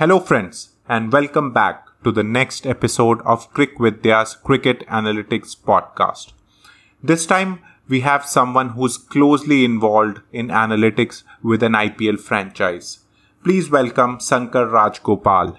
Hello, friends, and welcome back to the next episode of Crick Vidya's Cricket Analytics podcast. This time, we have someone who's closely involved in analytics with an IPL franchise. Please welcome Sankar Rajgopal.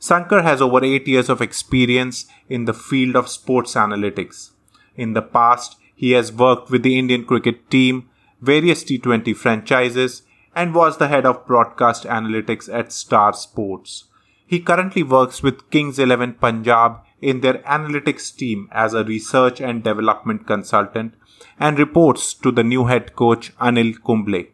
Sankar has over 8 years of experience in the field of sports analytics. In the past, he has worked with the Indian cricket team, various T20 franchises, and was the head of broadcast analytics at Star Sports. He currently works with Kings 11 Punjab in their analytics team as a research and development consultant and reports to the new head coach Anil Kumble.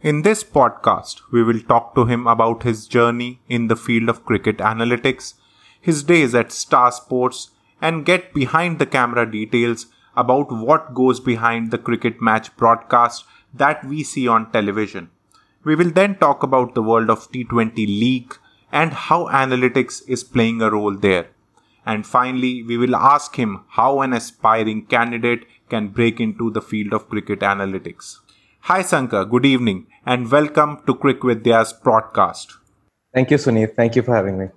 In this podcast, we will talk to him about his journey in the field of cricket analytics, his days at Star Sports, and get behind the camera details about what goes behind the cricket match broadcast that we see on television. We will then talk about the world of T20 League and how analytics is playing a role there. And finally, we will ask him how an aspiring candidate can break into the field of cricket analytics. Hi Sankar, good evening and welcome to Crick Vidya's broadcast. Thank you, Sunil. Thank you for having me.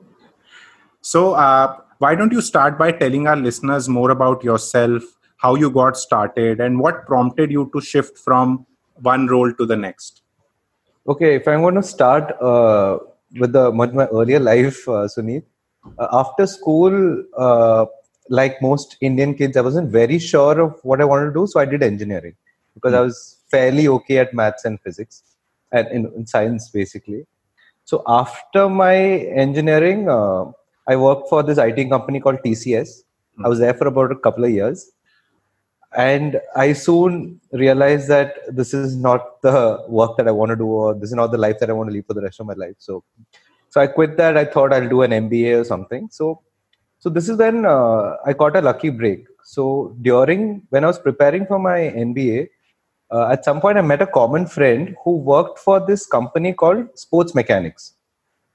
So, uh, why don't you start by telling our listeners more about yourself, how you got started, and what prompted you to shift from one role to the next? Okay, if I'm going to start uh, with the with my earlier life, uh, Sunit, uh, after school, uh, like most Indian kids, I wasn't very sure of what I wanted to do, so I did engineering because mm. I was fairly okay at maths and physics and in, in science basically. So after my engineering, uh, I worked for this IT company called TCS. Mm. I was there for about a couple of years and i soon realized that this is not the work that i want to do or this is not the life that i want to live for the rest of my life. So so i quit that. I thought i'll do an mba or something. So so this is when uh, i got a lucky break. So during when i was preparing for my mba uh, at some point i met a common friend who worked for this company called sports mechanics.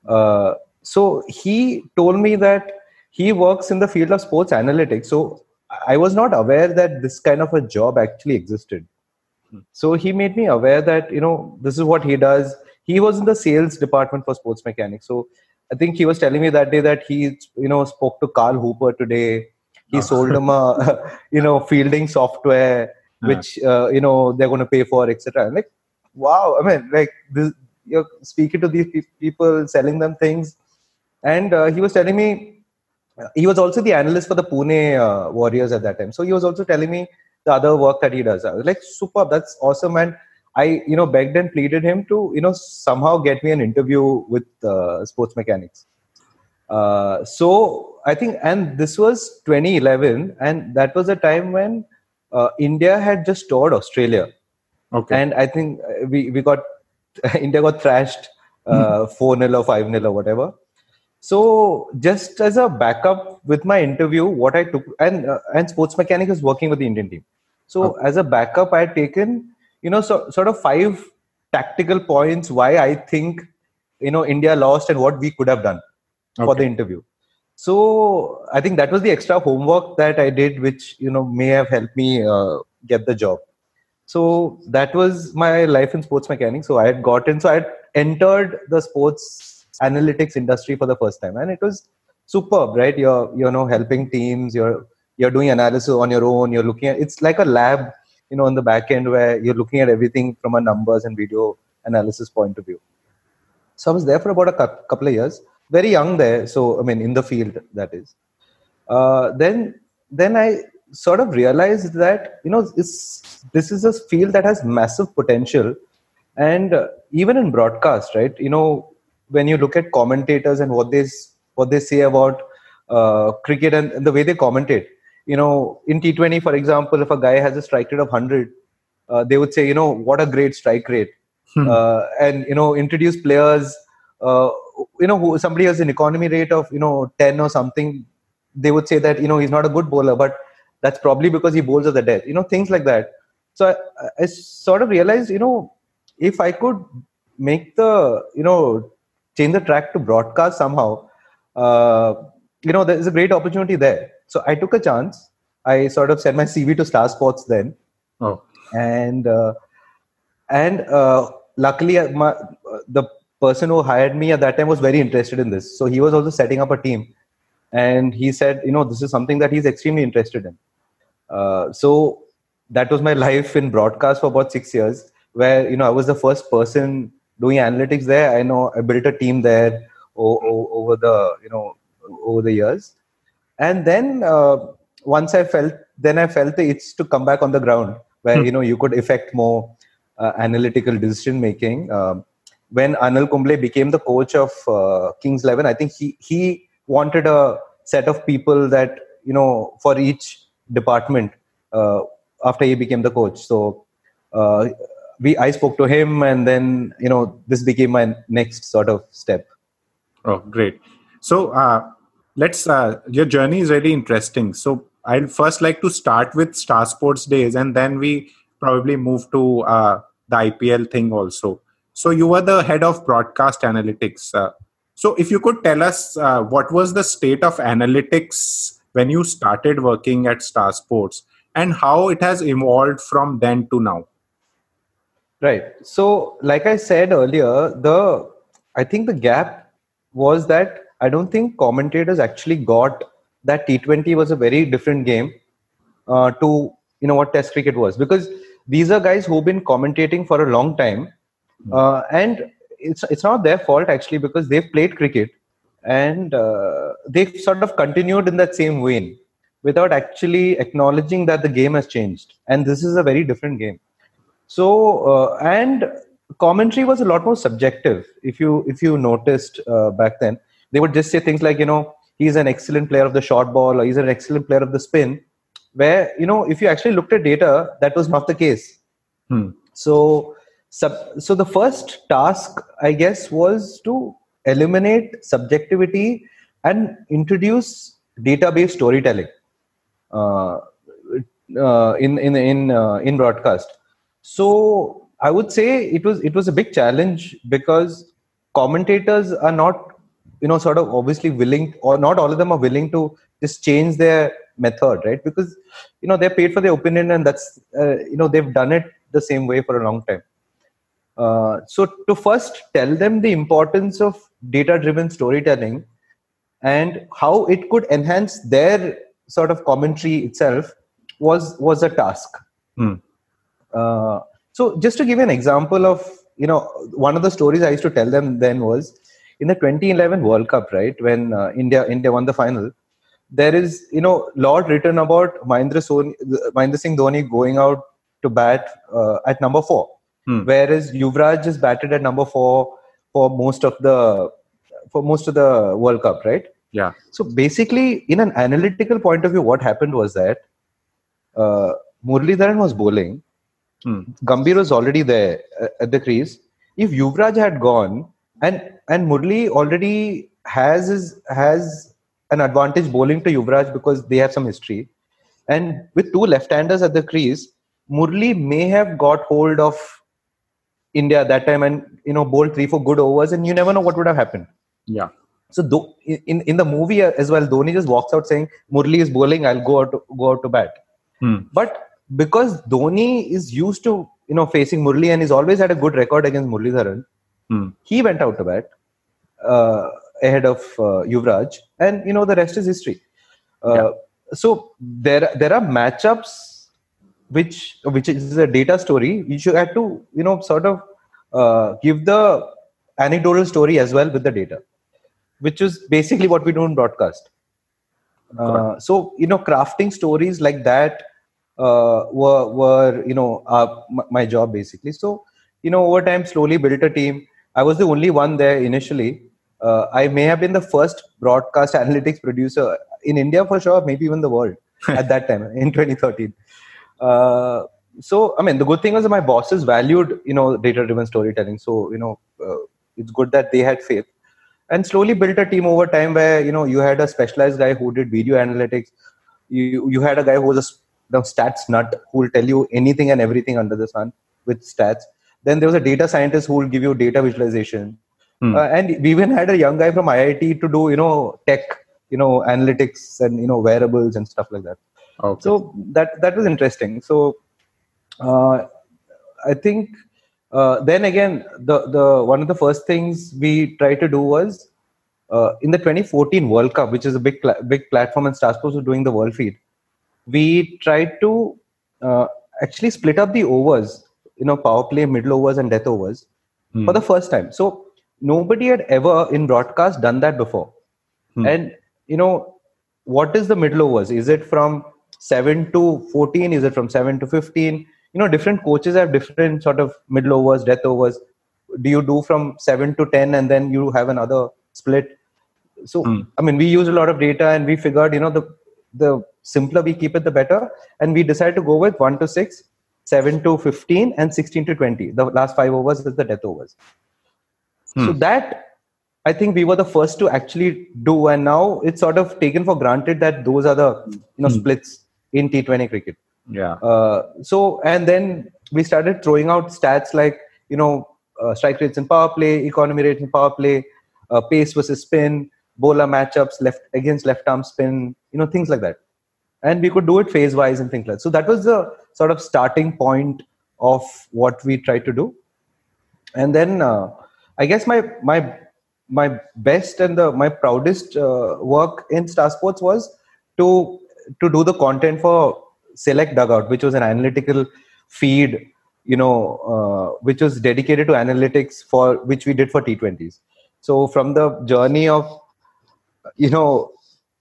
Uh, so he told me that he works in the field of sports analytics. So I was not aware that this kind of a job actually existed. Hmm. So he made me aware that you know this is what he does. He was in the sales department for sports mechanics. So I think he was telling me that day that he you know spoke to Carl Hooper today. He oh. sold him a you know fielding software which uh, you know they're going to pay for etc. Like wow, I mean like this, you're speaking to these people, selling them things, and uh, he was telling me he was also the analyst for the Pune uh, Warriors at that time. So he was also telling me the other work that he does. I was like, super, that's awesome. And I, you know, begged and pleaded him to, you know, somehow get me an interview with uh, Sports Mechanics. Uh, so I think, and this was 2011, and that was a time when uh, India had just toured Australia. Okay. And I think we, we got, India got thrashed uh, 4 0 or 5 0 or whatever. So just as a backup with my interview, what I took and uh, and sports mechanic is working with the Indian team. So okay. as a backup, I had taken you know so, sort of five tactical points why I think you know India lost and what we could have done okay. for the interview. So I think that was the extra homework that I did, which you know may have helped me uh, get the job. So that was my life in sports mechanics. So I had gotten so I had entered the sports analytics industry for the first time. And it was superb right? You're you know helping teams. You're you're doing analysis on your own. You're looking at it's like a lab you know on the back end where you're looking at everything from a numbers and video analysis point of view. So i was there for about a couple of years. Very young there. So i mean in the field that is. Uh, then then i sort of realized that you know this this is a field that has massive potential. And uh, even in broadcast right? You know when you look at commentators and what they what they say about uh, cricket and, the way they commentate. You know in t20 for example if a guy has a strike rate of 100 uh, they would say you know what a great strike rate. Hmm. uh, and you know introduce players uh, you know who, somebody has an economy rate of you know 10 or something they would say that you know he's not a good bowler but that's probably because he bowls at the death you know things like that. So I, I sort of realized you know if i could make the you know change the track to broadcast somehow, uh, you know, there's a great opportunity there. So I took a chance. I sort of sent my CV to Star Sports then. Oh. And uh, and uh, luckily, uh, my, the person who hired me at that time was very interested in this. So he was also setting up a team, and he said, you know, this is something that he's extremely interested in. Uh, so that was my life in broadcast for about six years, where you know I was the first person doing analytics there. I know I built a team there over, the you know over the years, and then uh, once I felt, then I felt the itch to come back on the ground, where hmm. you know you could effect more uh, analytical decision making. Um, when Anil Kumble became the coach of uh, Kings Eleven, I think he he wanted a set of people that you know for each department uh, after he became the coach. So uh, we I spoke to him, and then you know this became my next sort of step. Oh, great! So uh, let's uh, your journey is really interesting. So I'd first like to start with Star Sports days, and then we probably move to uh, the IPL thing also. So you were the head of broadcast analytics. Uh, so if you could tell us uh, what was the state of analytics when you started working at Star Sports, and how it has evolved from then to now. Right. So, like I said earlier, the I think the gap was that I don't think commentators actually got that T20 was a very different game uh, to you know what Test cricket was because these are guys who've been commentating for a long time, hmm. uh, and it's it's not their fault actually because they've played cricket and uh, they've sort of continued in that same vein without actually acknowledging that the game has changed and this is a very different game so uh, and commentary was a lot more subjective if you if you noticed uh, back then they would just say things like you know he's an excellent player of the short ball or he's an excellent player of the spin where you know if you actually looked at data that was not the case hmm. so sub, so the first task i guess was to eliminate subjectivity and introduce database storytelling uh, uh, in in in uh, in broadcast. So I would say it was it was a big challenge because commentators are not you know sort of obviously willing or not all of them are willing to just change their method right because you know they're paid for their opinion and that's uh, you know they've done it the same way for a long time uh, so to first tell them the importance of data driven storytelling and how it could enhance their sort of commentary itself was was a task. Hmm. Uh, so just to give an example of you know one of the stories I used to tell them then was in the 2011 World Cup, right when uh, India India won the final. There is you know lot written about Mahendra, Soni, Mahendra Singh Dhoni going out to bat uh, at number four, hmm. whereas Yuvraj is batted at number four for most of the for most of the World Cup, right? Yeah. So basically, in an analytical point of view, what happened was that uh, Muralidharan was bowling. Hmm. Gambhir was already there uh, at the crease. If Yuvraj had gone and and Murli already has his, has an advantage bowling to Yuvraj because they have some history, and with two left-handers at the crease, Murli may have got hold of India at that time and you know bowled three four good overs, and you never know what would have happened. Yeah. So do, in in the movie as well, Dhoni just walks out saying, "Murli is bowling. I'll go out to, go out to bat." Hmm. But because Dhoni is used to you know facing Murli and he's always had a good record against Muralidharan, hmm. he went out to bat uh, ahead of uh, Yuvraj, and you know the rest is history. Uh, yeah. So there there are matchups which which is a data story. You should have to you know sort of uh, give the anecdotal story as well with the data which is basically what we do in broadcast. Uh, so you know, crafting stories like that uh, were were you know uh, my job basically. So you know, over time, slowly built a team. I was the only one there initially. Uh, I may have been the first broadcast analytics producer in India for sure, maybe even the world at that time in 2013. Uh, so I mean, the good thing was that my bosses valued you know data-driven storytelling. So you know, uh, it's good that they had faith and slowly built a team over time where you know you had a specialized guy who did video analytics you you had a guy who was a know, stats nut who will tell you anything and everything under the sun with stats then there was a data scientist who will give you data visualization hmm. uh, and we even had a young guy from iit to do you know tech you know analytics and you know wearables and stuff like that okay. so that that was interesting so uh, i think uh, then again, the the one of the first things we tried to do was uh, in the 2014 World Cup, which is a big big platform, and Star Sports was doing the World Feed. We tried to uh, actually split up the overs, you know, power play, middle overs, and death overs Hmm. for the first time. So nobody had ever in broadcast done that before. Hmm. And you know, what is the middle overs? Is it from seven to 14? Is it from seven to 15? You know, different coaches have different sort of middle overs, death overs. Do you do from seven to 10 and then you have another split? So, Hmm. I mean, we used a lot of data and we figured, you know, the the simpler we keep it, the better. And we decided to go with one to six, seven to 15, and 16 to 20. The last five overs is the death overs. So Hmm. that I think we were the first to actually do, and now it's sort of taken for granted that those are the you know Hmm. splits in T20 cricket. Yeah. Uh, so and then we started throwing out stats like you know uh, strike rates in power play, economy rate in power play, uh, pace versus spin, bowler matchups left against left arm spin, you know things like that, and we could do it phase wise and things like that. So that was the sort of starting point of what we tried to do, and then uh, I guess my my my best and the my proudest uh, work in Star Sports was to to do the content for Select Dugout, which was an analytical feed, you know, uh, which was dedicated to analytics for which we did for T20s. So from the journey of, you know,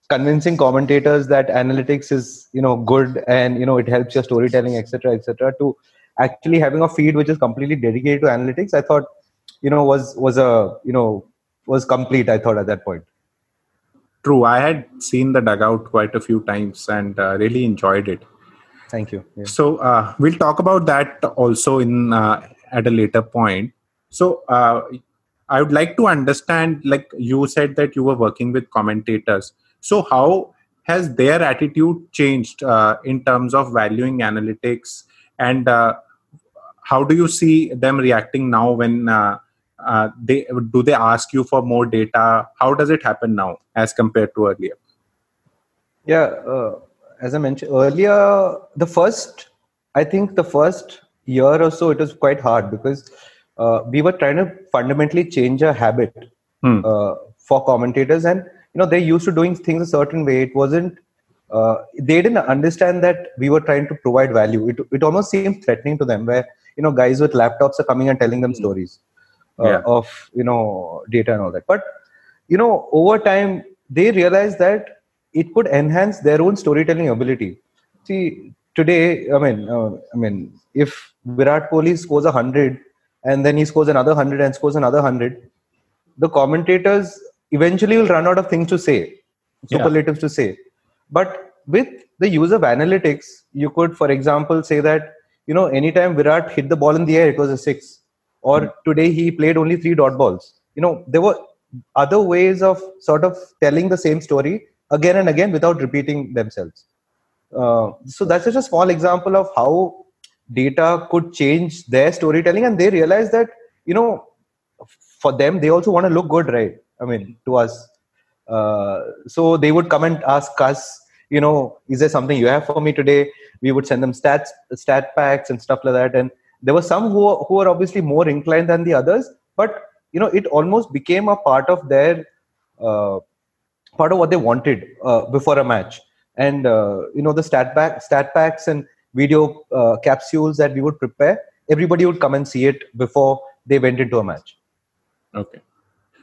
convincing commentators that analytics is you know good and you know it helps your storytelling, etc., etc., to actually having a feed which is completely dedicated to analytics, I thought, you know, was was a you know was complete. I thought at that point. True. I had seen the dugout quite a few times and uh, really enjoyed it. Thank you. Yeah. So uh, we'll talk about that also in uh, at a later point. So uh, I would like to understand, like you said that you were working with commentators. So how has their attitude changed uh, in terms of valuing analytics, and uh, how do you see them reacting now when uh, uh, they do they ask you for more data? How does it happen now as compared to earlier? Yeah, uh, as I mentioned earlier, the first, I think the first year or so, it was quite hard because uh, we were trying to fundamentally change a habit Hmm. uh, for commentators, and you know they used to doing things a certain way. It wasn't. Uh, they didn't understand that we were trying to provide value. It, it almost seemed threatening to them, where you know guys with laptops are coming and telling them stories uh, Yeah. of you know data and all that. But you know over time they realized that it could enhance their own storytelling ability. See, today, I mean, uh, I mean, if Virat Kohli scores a hundred and then he scores another hundred and scores another hundred, the commentators eventually will run out of things to say, Yeah. superlatives to say. But with the use of analytics, you could, for example, say that you know anytime Virat hit the ball in the air, it was a six, or today he played only three dot balls. You know, there were other ways of sort of telling the same story again and again without repeating themselves. Uh, so that's just a small example of how data could change their storytelling, and they realize that you know, for them they also want to look good, right? I mean, to us. Uh, so they would come and ask us, you know, is there something you have for me today? We would send them stats, stat packs, and stuff like that. And there were some who who were obviously more inclined than the others, but you know, it almost became a part of their uh, part of what they wanted uh, before a match. And uh, you know, the stat pack, stat packs, and video uh, capsules that we would prepare, everybody would come and see it before they went into a match. Okay.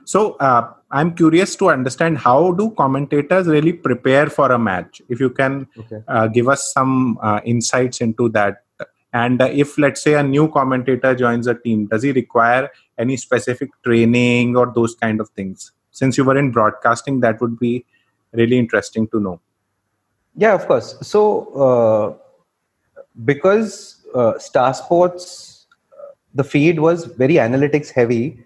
So uh, I'm curious to understand how do commentators really prepare for a match? If you can Okay. uh, give us some uh, insights into that. And uh, if let's say a new commentator joins a team, does he require any specific training or those kind of things? Since you were in broadcasting, that would be really interesting to know. Yeah, of course. So, uh, because uh, Star Sports, the feed was very analytics heavy,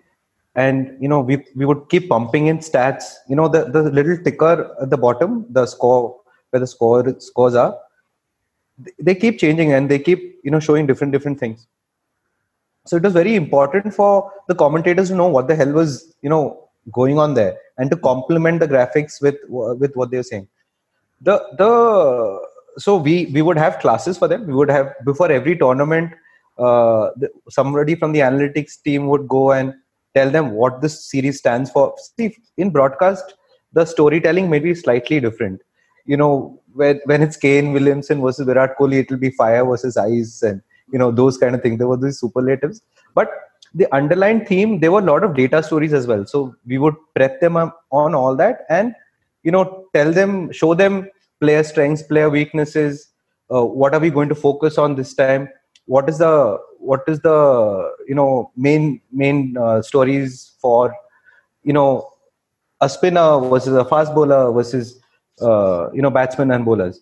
and you know we we would keep pumping in stats. You know the the little ticker at the bottom, the score where the score scores are. They keep changing and they keep you know showing different different things. So it was very important for the commentators to know what the hell was you know going on there and to complement the graphics with with what they were saying the the so we we would have classes for them we would have before every tournament uh, somebody from the analytics team would go and tell them what this series stands for. See, in broadcast, the storytelling may be slightly different. You know, when when it's Kane Williamson versus Virat Kohli, it will be fire versus ice, and you know those kind of things. There were these superlatives, but the underlying theme there were a lot of data stories as well. So we would prep them on all that, and you know, tell them, show them player strengths, player weaknesses. Uh, what are we going to focus on this time? What is the what is the you know main main uh, stories for you know a spinner versus a fast bowler versus uh, you know batsmen and bowlers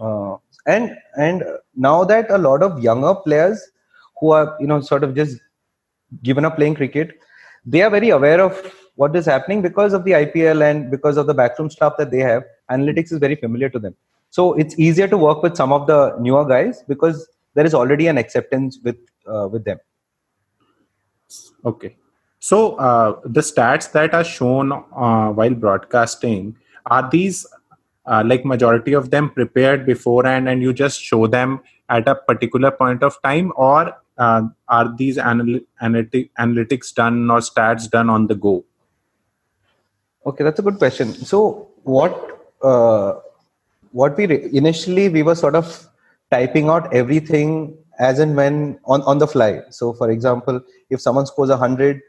uh, and and now that a lot of younger players who are you know sort of just given up playing cricket they are very aware of what is happening because of the ipl and because of the backroom staff that they have analytics is very familiar to them. So it's easier to work with some of the newer guys because there is already an acceptance with uh, with them. Okay. So uh, the stats that are shown uh, while broadcasting are these uh, like majority of them prepared beforehand and you just show them at a particular point of time or uh, are these anal- analytic- analytics done or stats done on the go? Okay that's a good question. So what uh, what we re- initially we were sort of typing out everything as and when on, on the fly so for example if someone scores 100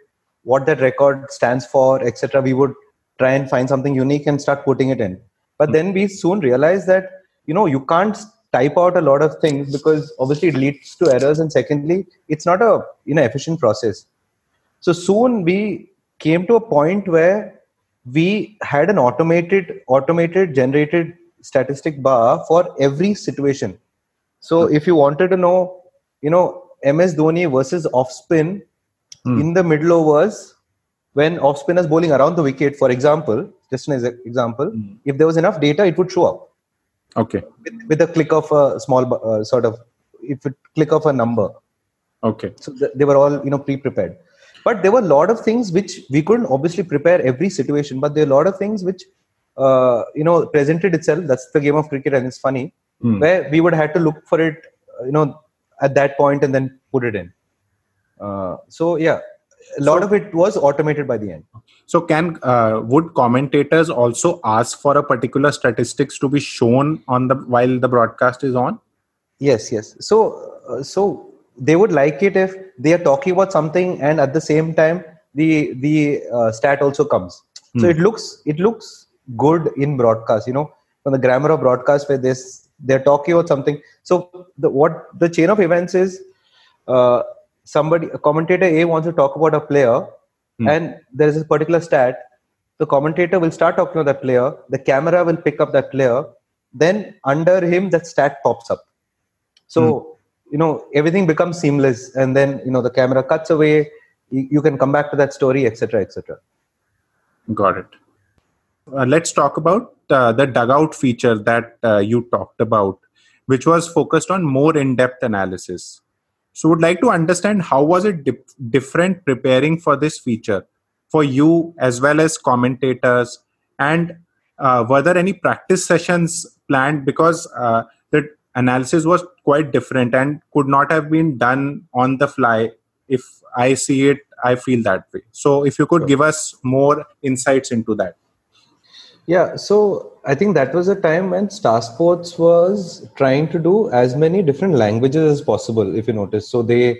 what that record stands for, etc. We would try and find something unique and start putting it in. But then we soon realized that you know you can't type out a lot of things because obviously it leads to errors, and secondly, it's not a you know efficient process. So soon we came to a point where we had an automated automated generated statistic bar for every situation. So if you wanted to know, you know, MS Dhoni versus off spin mm. in the middle overs when off spinners bowling around the wicket, for example, just an example, mm. if there was enough data, it would show up. Okay. With, with a click of a small uh, sort of, if it click of a number. Okay. So th- they were all you know pre-prepared, but there were a lot of things which we couldn't obviously prepare every situation. But there are a lot of things which uh, you know presented itself. That's the game of cricket, and it's funny mm. where we would have to look for it, you know, at that point and then put it in. Uh, so yeah, a lot so, of it was automated by the end. So can uh, would commentators also ask for a particular statistics to be shown on the while the broadcast is on? Yes, yes. So uh, so they would like it if they are talking about something and at the same time the the uh, stat also comes. So hmm. it looks it looks good in broadcast. You know, from the grammar of broadcast where this they're talking about something. So the what the chain of events is. Uh, somebody a commentator a wants to talk about a player mm. and there is a particular stat the commentator will start talking about that player the camera will pick up that player then under him that stat pops up so mm. You know everything becomes seamless and then you know the camera cuts away you, you can come back to that story etc etc got it. Uh, let's talk about uh, the dugout feature that uh, you talked about which was focused on more in-depth analysis. So, would like to understand how was it dip- different preparing for this feature for you as well as commentators, and uh, were there any practice sessions planned? Because uh, the analysis was quite different and could not have been done on the fly. If I see it, I feel that way. So, if you could give us more insights into that. Yeah, so I think that was a time when Star Sports was trying to do as many different languages as possible, if you notice. So they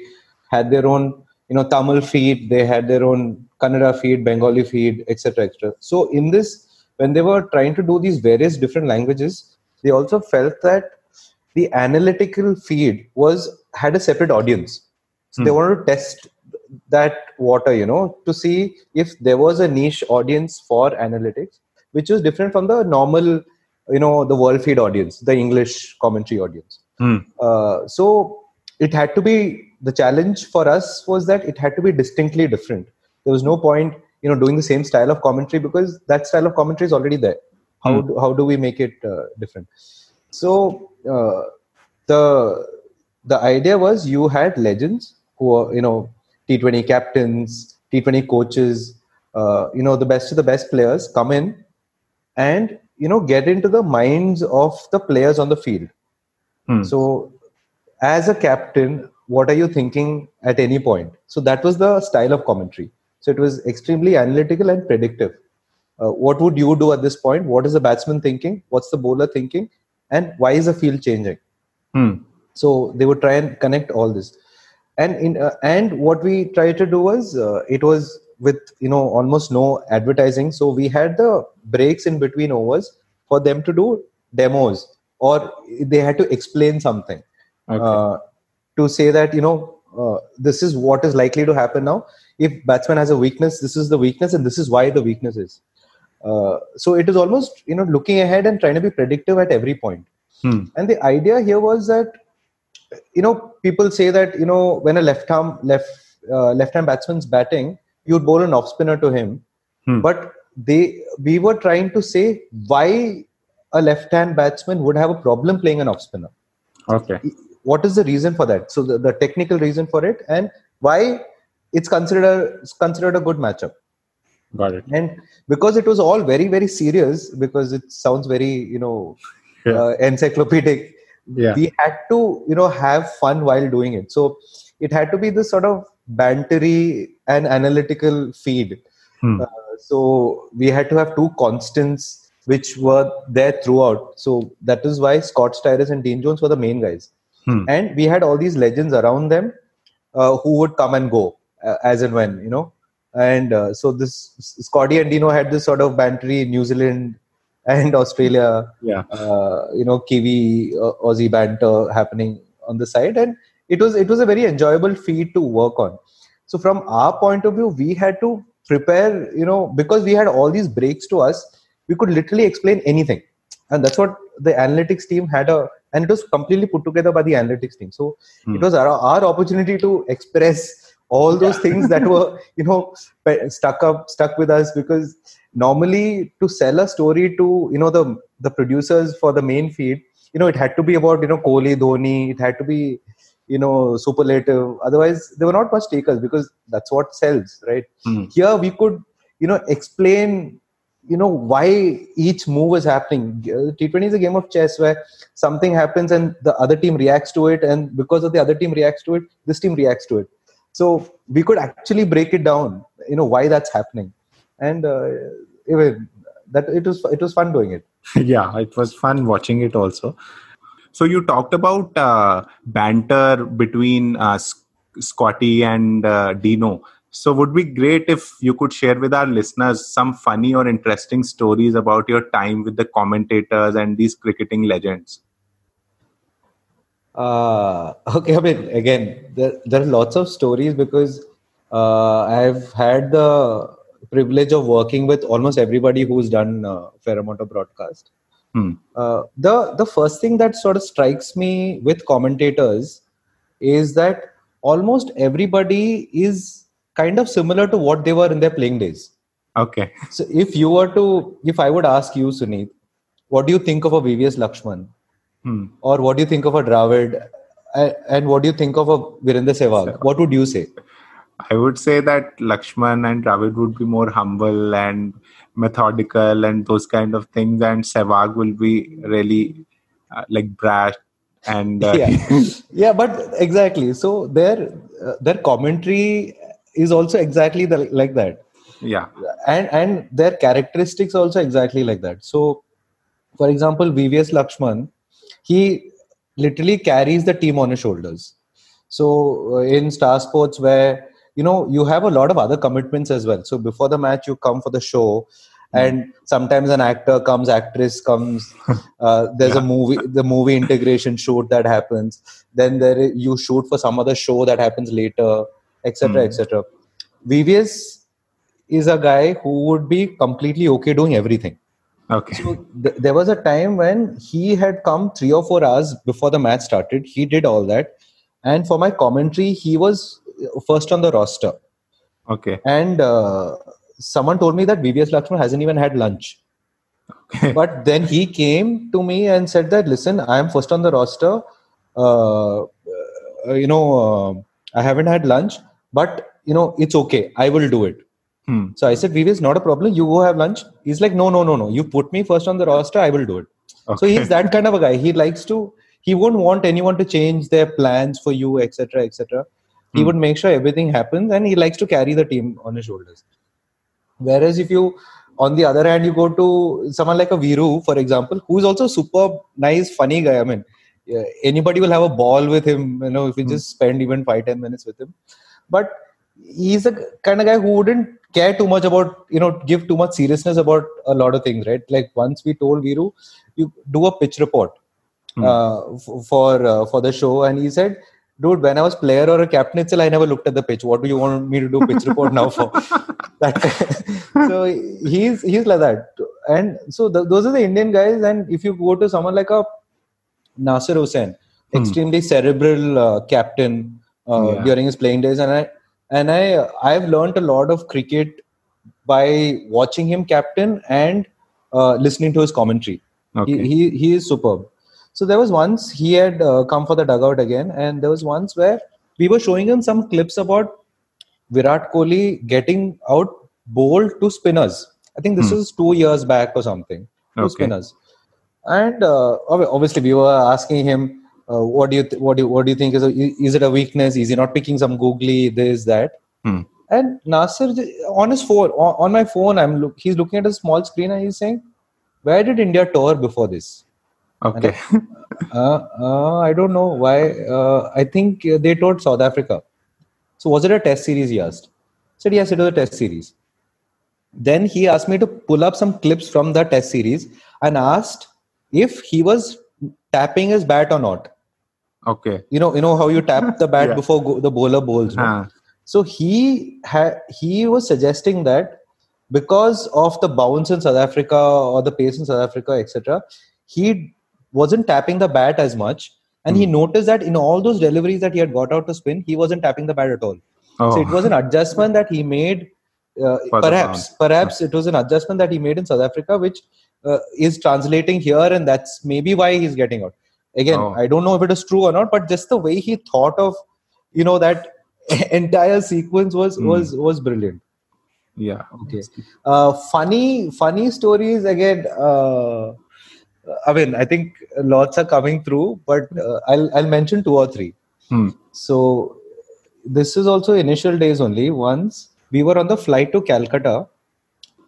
had their own, you know, Tamil feed, they had their own Kannada feed, Bengali feed, etc., etc. So in this, when they were trying to do these various different languages, they also felt that the analytical feed was had a separate audience. So hmm. they wanted to test that water, you know, to see if there was a niche audience for analytics which was different from the normal you know the world feed audience the english commentary audience mm. uh, so it had to be the challenge for us was that it had to be distinctly different there was no point you know doing the same style of commentary because that style of commentary is already there how mm. do, how do we make it uh, different so uh, the the idea was you had legends who are you know t20 captains t20 coaches uh, you know the best of the best players come in and you know get into the minds of the players on the field. Hmm. so as a captain what are you thinking at any point? So that was the style of commentary. So it was extremely analytical and predictive. Uh, what would you do at this point? What is the batsman thinking? What's the bowler thinking and why is the field changing? Hmm. so they would try and connect all this. And in uh, and what we tried to do was uh, it was with you know almost no advertising. So we had the breaks in between overs for them to do demos or they had to explain something. Okay. uh, to say that you know uh, this is what is likely to happen now. If batsman has a weakness this is the weakness and this is why the weakness is uh, so it is almost you know looking ahead and trying to be predictive at every point Hmm. and the idea here was that you know people say that you know when a left arm left uh, left hand batsman's batting you would bowl an off spinner to him Hmm. but they we were trying to say why a left hand batsman would have a problem playing an off spinner Okay. what is the reason for that so the, the technical reason for it and why it's considered it's considered a good matchup Got it. and because it was all very very serious because it sounds very you know Yeah. uh, encyclopedic Yeah. we had to you know have fun while doing it so it had to be this sort of bantery and analytical feed Hmm. uh, so we had to have two constants which were there throughout so that is why scott Styris and dean jones were the main guys Hmm. and we had all these legends around them uh, who would come and go uh, as and when you know and uh, so this scotty and dino had this sort of bantery new zealand and australia Yeah. uh, you know kiwi uh, aussie banter happening on the side and it was it was a very enjoyable feed to work on so from our point of view we had to prepare you know because we had all these breaks to us we could literally explain anything and that's what the analytics team had a and it was completely put together by the analytics team so Hmm. it was our, our opportunity to express all those things that were you know stuck up stuck with us because normally to sell a story to you know the the producers for the main feed you know it had to be about you know Kohli, Dhoni it had to be you know superlative. Otherwise they were not much takers because that's what sells right? Hmm. here we could you know explain you know why each move is happening. Uh, t20 is a game of chess where something happens and the other team reacts to it and because of the other team reacts to it this team reacts to it so we could actually break it down you know why that's happening and uh, even that it was it was fun doing it yeah, it was fun watching it also. So you talked about uh, banter between uh, Scotty and uh, Dino. So would be great if you could share with our listeners some funny or interesting stories about your time with the commentators and these cricketing legends. Uh, okay, I mean, again, there, there are lots of stories because uh, I've had the privilege of working with almost everybody who's done a fair amount of broadcast. Hmm. Uh, the the first thing that sort of strikes me with commentators is that almost everybody is kind of similar to what they were in their playing days. Okay. So if you were to, if I would ask you, Suneet, what do you think of a VVS Laxman? Hmm. or what do you think of a Dravid and what do you think of a Virender Sehwag? What would you say? I would say that Laxman and Dravid would be more humble and methodical and those kind of things, and Sehwag will be really uh, like brash and uh, yeah, yeah, but exactly. So their uh, their commentary is also exactly the, like that, yeah. and and their characteristics also exactly like that. So, for example, VVS Laxman, he literally carries the team on his shoulders. So uh, in Star Sports, where you know you have a lot of other commitments as well. So before the match, you come for the show, and sometimes an actor comes, actress comes. Uh, there's a movie, the movie integration shoot that happens. Then there is, you shoot for some other show that happens later, etc., Hmm. etc. VVS is a guy who would be completely okay doing everything. Okay. So th- there was a time when he had come three or four hours before the match started. He did all that, and for my commentary, he was uh, first on the roster. Okay. And uh, someone told me that VVS Laxman hasn't even had lunch. Okay. But then he came to me and said that, listen, I am first on the roster. Uh, uh, you know, uh, I haven't had lunch, but you know, it's okay. I will do it. Hmm. So I said, VVS, not a problem. You go have lunch. He's like, no, no, no, no. You put me first on the roster. I will do it. So Okay. he's that kind of a guy. He likes to, he won't want anyone to change their plans for you, etc., etc. He Hmm. would make sure everything happens, and he likes to carry the team on his shoulders. Whereas if you, on the other hand, you go to someone like a Viru, for example, who's also super nice, funny guy. I mean, anybody will have a ball with him, you know, if you Hmm. just spend even five ten minutes with him. But he's a kind of guy who wouldn't care too much about, you know, give too much seriousness about a lot of things, right? Like once we told Viru, you do a pitch report Hmm. uh, f- for uh, for the show, and he said. Dude, when I was player or a captain, still I never looked at the pitch. What do you want me to do pitch report now for? that so he's he's like that and so th- those are the indian guys and if you go to someone like a nasir hussain Hmm. extremely cerebral uh, captain uh, Yeah. during his playing days and i and i i've learned a lot of cricket by watching him captain and uh, listening to his commentary Okay. he, he he is superb so there was once he had uh, come for the dugout again and there was once where we were showing him some clips about Virat Kohli getting out bowled to spinners. I think this Hmm. is two years back or something. To Okay. spinners, and uh, obviously we were asking him, uh, "What do you th- what do you, what do you think is a, is it a weakness? Is he not picking some googly this that?" Hmm. And Nasir on his phone on, on my phone, I'm look, he's looking at a small screen and he's saying, "Where did India tour before this?" Okay. uh, uh, I don't know why. Uh, I think uh, they toured South Africa. So was it a test series? He asked. I said yes, it was a test series. Then he asked me to pull up some clips from the test series and asked if he was tapping his bat or not. Okay. You know, you know how you tap the bat Yeah. before go- the bowler bowls. no? Ah, So he had he was suggesting that because of the bounce in South Africa or the pace in South Africa, etc., he wasn't tapping the bat as much, and he Hmm. noticed that in all those deliveries that he had got out to spin, he wasn't tapping the bat at all. oh. So it was an adjustment that he made. Uh, perhaps, perhaps it was an adjustment that he made in South Africa, which uh, is translating here, and that's maybe why he's getting out. Again, Oh. I don't know if it is true or not, but just the way he thought of, you know, that entire sequence was Hmm. was was brilliant. yeah. Okay, uh, funny funny stories again. Uh, I mean, I think lots are coming through, but uh, I'll I'll mention two or three. Hmm. So this is also initial days only. Once we were on the flight to Calcutta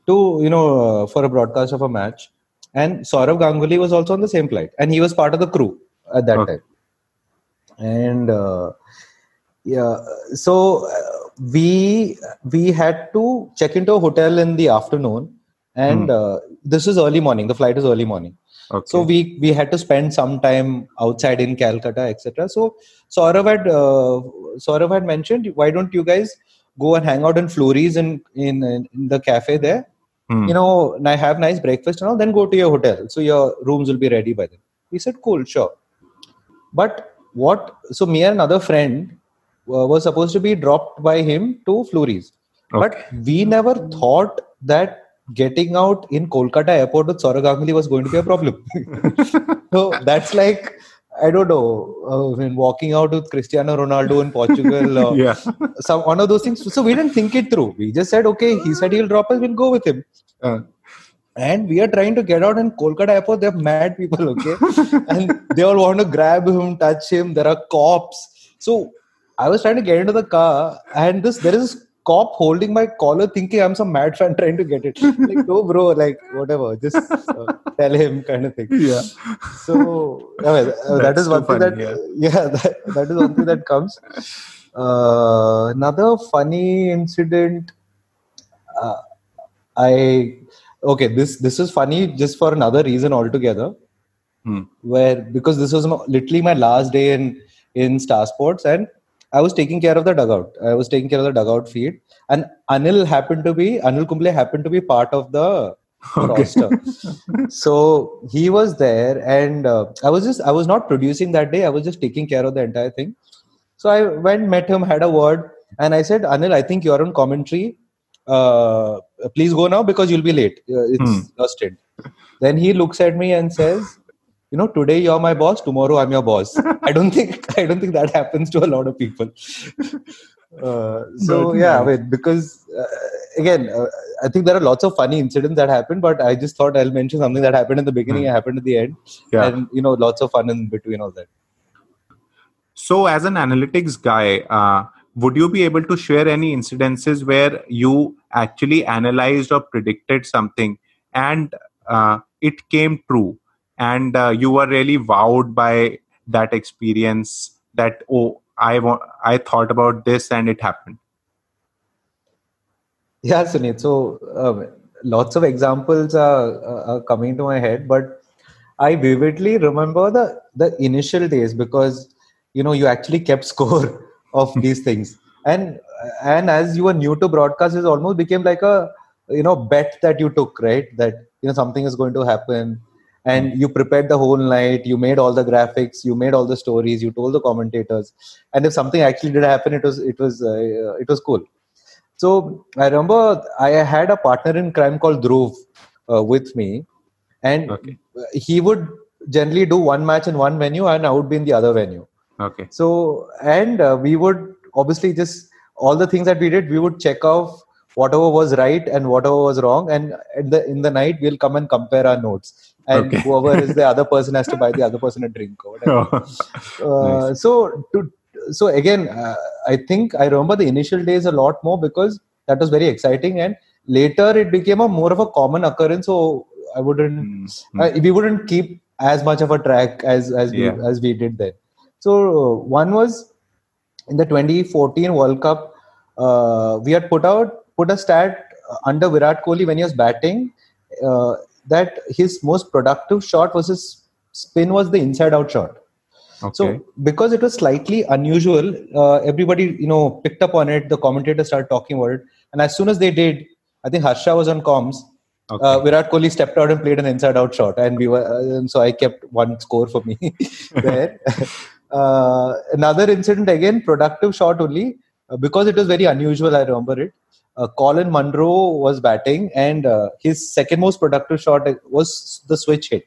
to you know uh, for a broadcast of a match, and Sourav Ganguly was also on the same flight, and he was part of the crew at that Okay. time. And uh, yeah, so uh, we we had to check into a hotel in the afternoon, and uh, this is early morning. The flight is early morning. Okay. So we we had to spend some time outside in Calcutta, etc. So Sourav had uh, Sourav had mentioned, why don't you guys go and hang out in Flurys in in, in the cafe there? Hmm. You know, and I have nice breakfast and all. Then go to your hotel, so your rooms will be ready by then. We said, cool, sure. But what? So me and another friend uh, was supposed to be dropped by him to Flurys, but we never thought that getting out in Kolkata airport with Sourav Ganguly was going to be a problem. so that's like I don't know. Uh, walking out with Cristiano Ronaldo in Portugal, or yeah. some one of those things. So we didn't think it through. We just said, okay, he said he'll drop us, we'll go with him. Uh, And we are trying to get out in Kolkata airport. They're mad people, okay? and they all want to grab him, touch him. There are cops. So I was trying to get into the car, and this there is cop holding my collar, thinking I'm some mad fan trying to get it. Like, no, bro, like whatever, just uh, tell him, kind of thing. yeah. So I mean, uh, That's is too one thing funny, that yeah, that, that is one thing that comes. Uh, another funny incident. Uh, I okay. This this is funny just for another reason altogether. Hmm. Where because this was my- literally my last day in in Star Sports and I was taking care of the dugout. I was taking care of the dugout feed, and Anil happened to be Anil Kumble happened to be part of the Okay. roster. so he was there, and uh, I was just I was not producing that day. I was just taking care of the entire thing. So I went, met him, had a word, and I said, Anil, I think you're on commentary. Uh, please go now because you'll be late. Uh, it's Hmm. stint. Then he looks at me and says, you know, today you're my boss, tomorrow I'm your boss. I don't think I don't think that happens to a lot of people. Uh, so yeah, nice. wait, because uh, again, uh, I think there are lots of funny incidents that happened, but I just thought I'll mention something that happened in the beginning and happened at the end, Yeah. and you know, lots of fun in between all that. So, as an analytics guy, uh, would you be able to share any incidences where you actually analyzed or predicted something and uh, it came true, and uh, you were really wowed by that experience? That oh, I wa- I thought about this and it happened. Yeah, Sunit. So um, lots of examples are, are coming to my head, but I vividly remember the the initial days because you know you actually kept score of these things, and and as you were new to broadcast, it almost became like a you know bet that you took, right? That you know something is going to happen, and you prepared the whole night. You made all the graphics, you made all the stories, you told the commentators, and if something actually did happen, it was it was uh, it was cool. So I remember I had a partner in crime called Dhruv uh, with me, and Okay. he would generally do one match in one venue, and I would be in the other venue. Okay. So and uh, we would obviously just all the things that we did, we would check off whatever was right and whatever was wrong, and in the in the night we'll come and compare our notes, and Okay. whoever is the other person has to buy the other person a drink or whatever. Uh, so to so again uh, i think i remember the initial days a lot more because that was very exciting and later it became a more of a common occurrence so i wouldn't Mm, uh, we wouldn't keep as much of a track as as we Yeah. as we did then so uh, one was in the 2014 world cup uh, we had put out put a stat under virat kohli when he was batting uh, that his most productive shot was his spin was the inside out shot okay. so because it was slightly unusual, uh, everybody you know picked up on it. The commentators started talking about it, and as soon as they did, I think Harsha was on comms. okay. Uh, Virat Kohli stepped out and played an inside-out shot, and we were. Uh, so I kept one score for me there. uh, another incident again, productive shot only uh, because it was very unusual. I remember it. Uh, Colin Munro was batting, and uh, his second most productive shot was the switch hit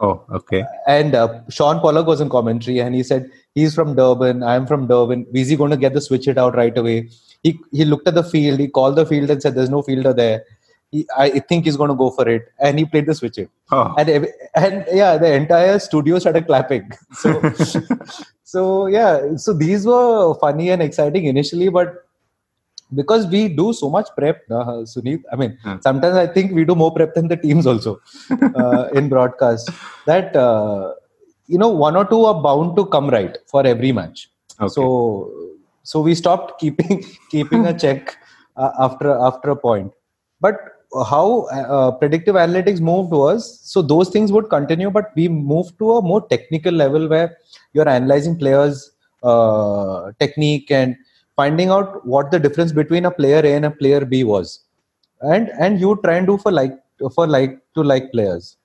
oh, okay. and uh, Shaun Pollock was in commentary, and he said he's from Durban. I'm from Durban. Is he going to get the switch it out right away? He he looked at the field. He called the field and said, "There's no fielder there." He, I think he's going to go for it, and he played the switch it. Oh, And and yeah, the entire studio started clapping. So so yeah, so these were funny and exciting initially, but because we do so much prep, uh, Sunit. I mean, Hmm. sometimes I think we do more prep than the teams also uh, in broadcast. That uh, you know, one or two are bound to come right for every match. okay. So so we stopped keeping keeping a check uh, after after a point. But how uh, predictive analytics moved was so those things would continue, but we moved to a more technical level where you're analyzing players' uh, technique and finding out what the difference between a player A and a player B was, and and you try and do for like for like to like players.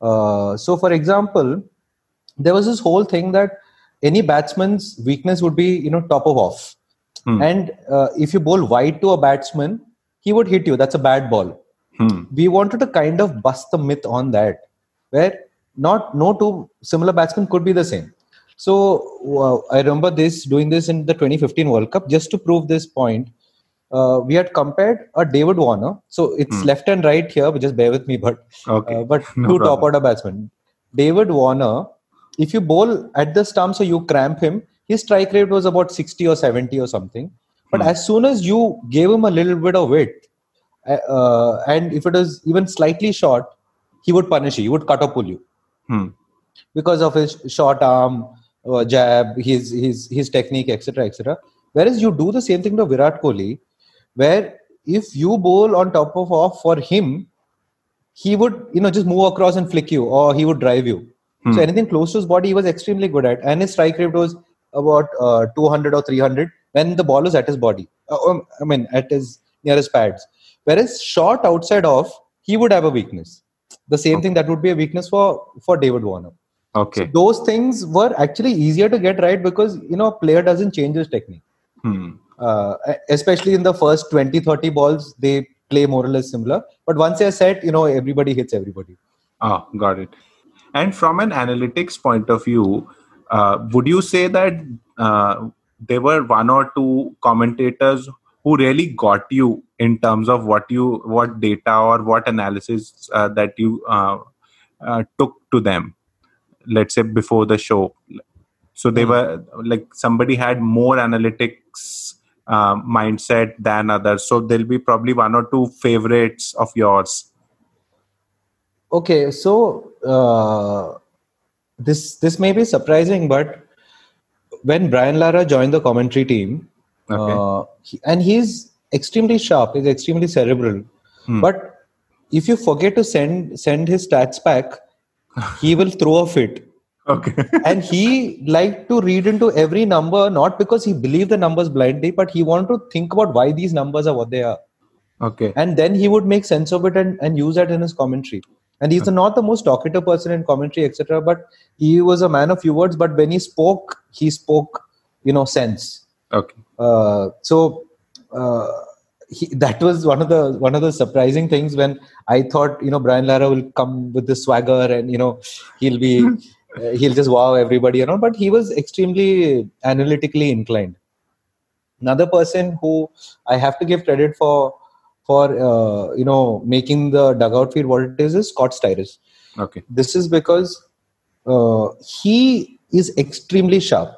Uh, so, for example, there was this whole thing that any batsman's weakness would be you know top of off, Hmm. and uh, if you bowl wide to a batsman, he would hit you. That's a bad ball Hmm. we wanted to kind of bust the myth on that where not no two similar batsmen could be the same so uh, i remember this doing this in the 2015 world cup just to prove this point uh, we had compared a david warner so it's Hmm. left and right here but just bear with me but Okay. uh, but No two problem. top order batsmen david warner if you bowl at the stump so you cramp him his strike rate was about 60 or 70 or something but Hmm. as soon as you gave him a little bit of width uh, and if it was even slightly short, he would punish you. He would cut or pull you Hmm. because of his short arm, uh, jab, his his his technique, etc., etc. Whereas you do the same thing to Virat Kohli, where if you bowl on top of off for him, he would you know just move across and flick you, or he would drive you. Hmm. So anything close to his body, he was extremely good at, and his strike rate was about uh, 200 or 300 when the ball was at his body. Uh, um, I mean, at his near his pads. Whereas short outside off, he would have a weakness. The same thing that would be a weakness for for David Warner. Okay. Those things were actually easier to get right because you know a player doesn't change his technique. Hmm. Uh, especially in the first 20, 30 balls, they play more or less similar. But once they're set, you know everybody hits everybody. Ah, got it. And from an analytics point of view, uh, would you say that uh, there were one or two commentators who really got you in terms of what you what data or what analysis uh, that you uh, uh, took to them let's say before the show. So they were like somebody had more analytics uh, mindset than others. So there'll be probably one or two favorites of yours. Okay so uh, this this may be surprising but when brian lara joined the commentary team Okay. uh, he- and he's extremely sharp he's extremely cerebral. Hmm. but if you forget to send send his stats back he will throw a fit. Okay. And he liked to read into every number not because he believed the numbers blindly but he wanted to think about why these numbers are what they are. Okay. And then he would make sense of it and, and use that in his commentary. And he's not the most talkative person in commentary etc but he was a man of few words but when he spoke he spoke you know sense. Okay. Uh, so uh, he, that was one of the one of the surprising things when I thought you know Brian Lara will come with the swagger and you know he'll be uh, he'll just wow everybody and all, but he was extremely analytically inclined. Another person who I have to give credit for for uh, you know making the dugout feel what it is is Scott Styris okay. This is because uh, he is extremely sharp.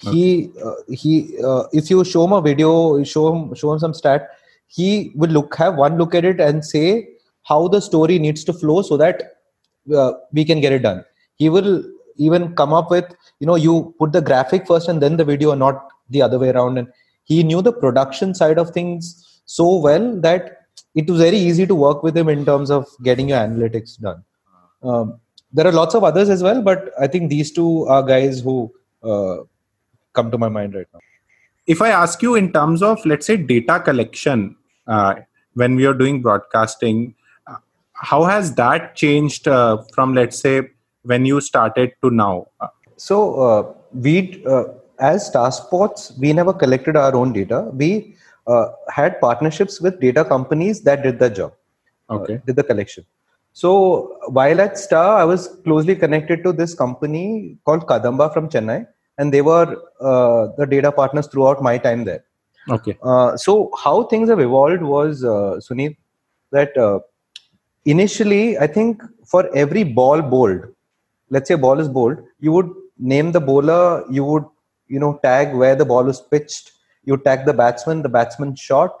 He uh, he uh, if you show him a video show him show him some stat he will look have one look at it and say how the story needs to flow so that uh, we can get it done. He will even come up with you know you put the graphic first and then the video not the other way around. And he knew the production side of things so well that it was very easy to work with him in terms of getting your analytics done. Um, there are lots of others as well but i think these two are guys who uh, come to my mind right now if i ask you in terms of let's say data collection uh, when we are doing broadcasting uh, how has that changed uh, from let's say when you started to now? So uh, we uh, as star sports we never collected our own data. We uh, had partnerships with data companies that did the job okay. did the collection. So while at star i was closely connected to this company called kadamba from chennai and they were uh, the data partners throughout my time there okay uh, so how things have evolved was uh, Sunil that uh, initially I think for every ball bowled, let's say ball is bowled, you would name the bowler, you would you know tag where the ball was pitched, you tag the batsman, the batsman shot,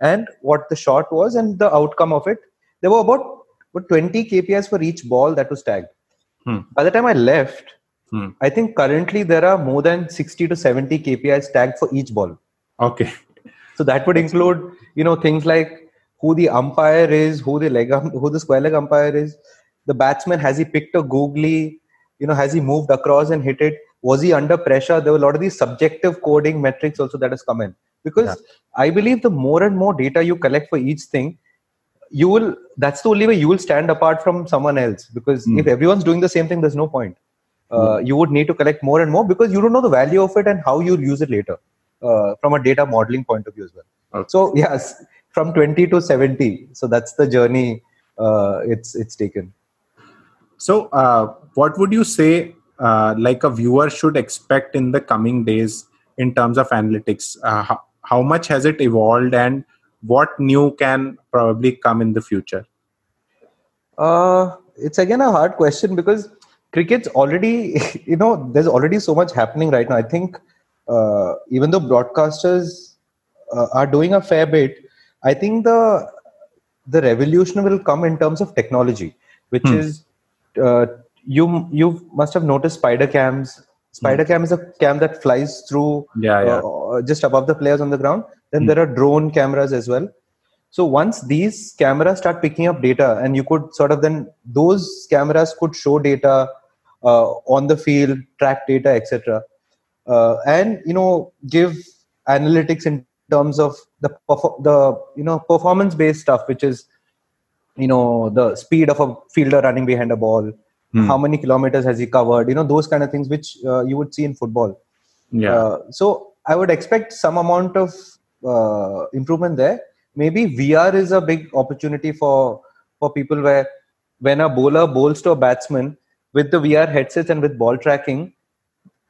and what the shot was and the outcome of it. There were about, about 20 KPIs for each ball that was tagged. Hmm. By the time I left, Hmm. I think currently there are more than 60 to 70 KPIs tagged for each ball. okay So that would include, you know, things like who the umpire is, who the leg, um, who the square leg umpire is, the batsman has he picked a googly, you know, has he moved across and hit it? Was he under pressure? There were a lot of these subjective coding metrics also that has come in because Yeah. I believe the more and more data you collect for each thing, you will. That's the only way you will stand apart from someone else because Hmm. if everyone's doing the same thing, there's no point. Uh, You would need to collect more and more because you don't know the value of it and how you'll use it later uh, from a data modeling point of view as well. Okay. So yes, from 20 to 70. So that's the journey uh, it's it's taken. so uh, what would you say uh, like a viewer should expect in the coming days in terms of analytics uh, how, how much has it evolved and what new can probably come in the future Uh, it's again a hard question because cricket's already, you know, there's already so much happening right now. I think uh, even though broadcasters uh, are doing a fair bit, I think the the revolution will come in terms of technology, which Hmm. is uh, you you must have noticed spider cams. Spider cam is a cam that flies through yeah yeah uh, just above the players on the ground. Then Hmm. there are drone cameras as well. So once these cameras start picking up data, and you could sort of then those cameras could show data uh, on the field, track data, etc., uh, and you know give analytics in terms of the the you know performance based stuff, which is you know the speed of a fielder running behind a ball, Hmm. how many kilometers has he covered, you know those kind of things which uh, you would see in football. yeah Uh, so I would expect some amount of uh, improvement there. Maybe VR is a big opportunity for for people where when a bowler bowls to a batsman with the VR headsets and with ball tracking,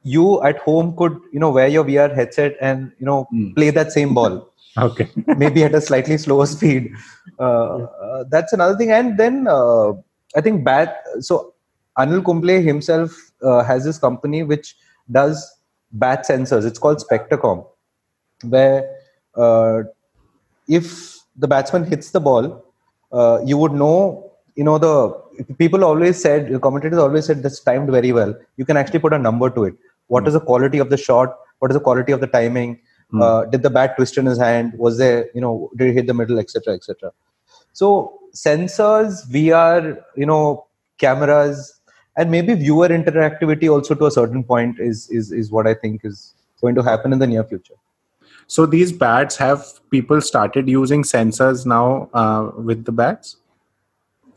you at home could you know wear your VR headset and you know Hmm. play that same ball. Okay. maybe at a slightly slower speed. Uh, uh, that's another thing. And then uh, I think bat. So Anil Kumble himself uh, has this company which does bat sensors. It's called Spektacom, where uh, if the batsman hits the ball, uh, you would know. You know the people always said the commentators always said that's timed very well. You can actually put a number to it. What is the quality of the shot? What is the quality of the timing? Hmm. Uh, did the bat twist in his hand? Was there, you know, did he hit the middle, etc., etc. So sensors, VR, you know, cameras, and maybe viewer interactivity also to a certain point is is is what I think is going to happen in the near future. So these bats have people started using sensors now uh, with the bats.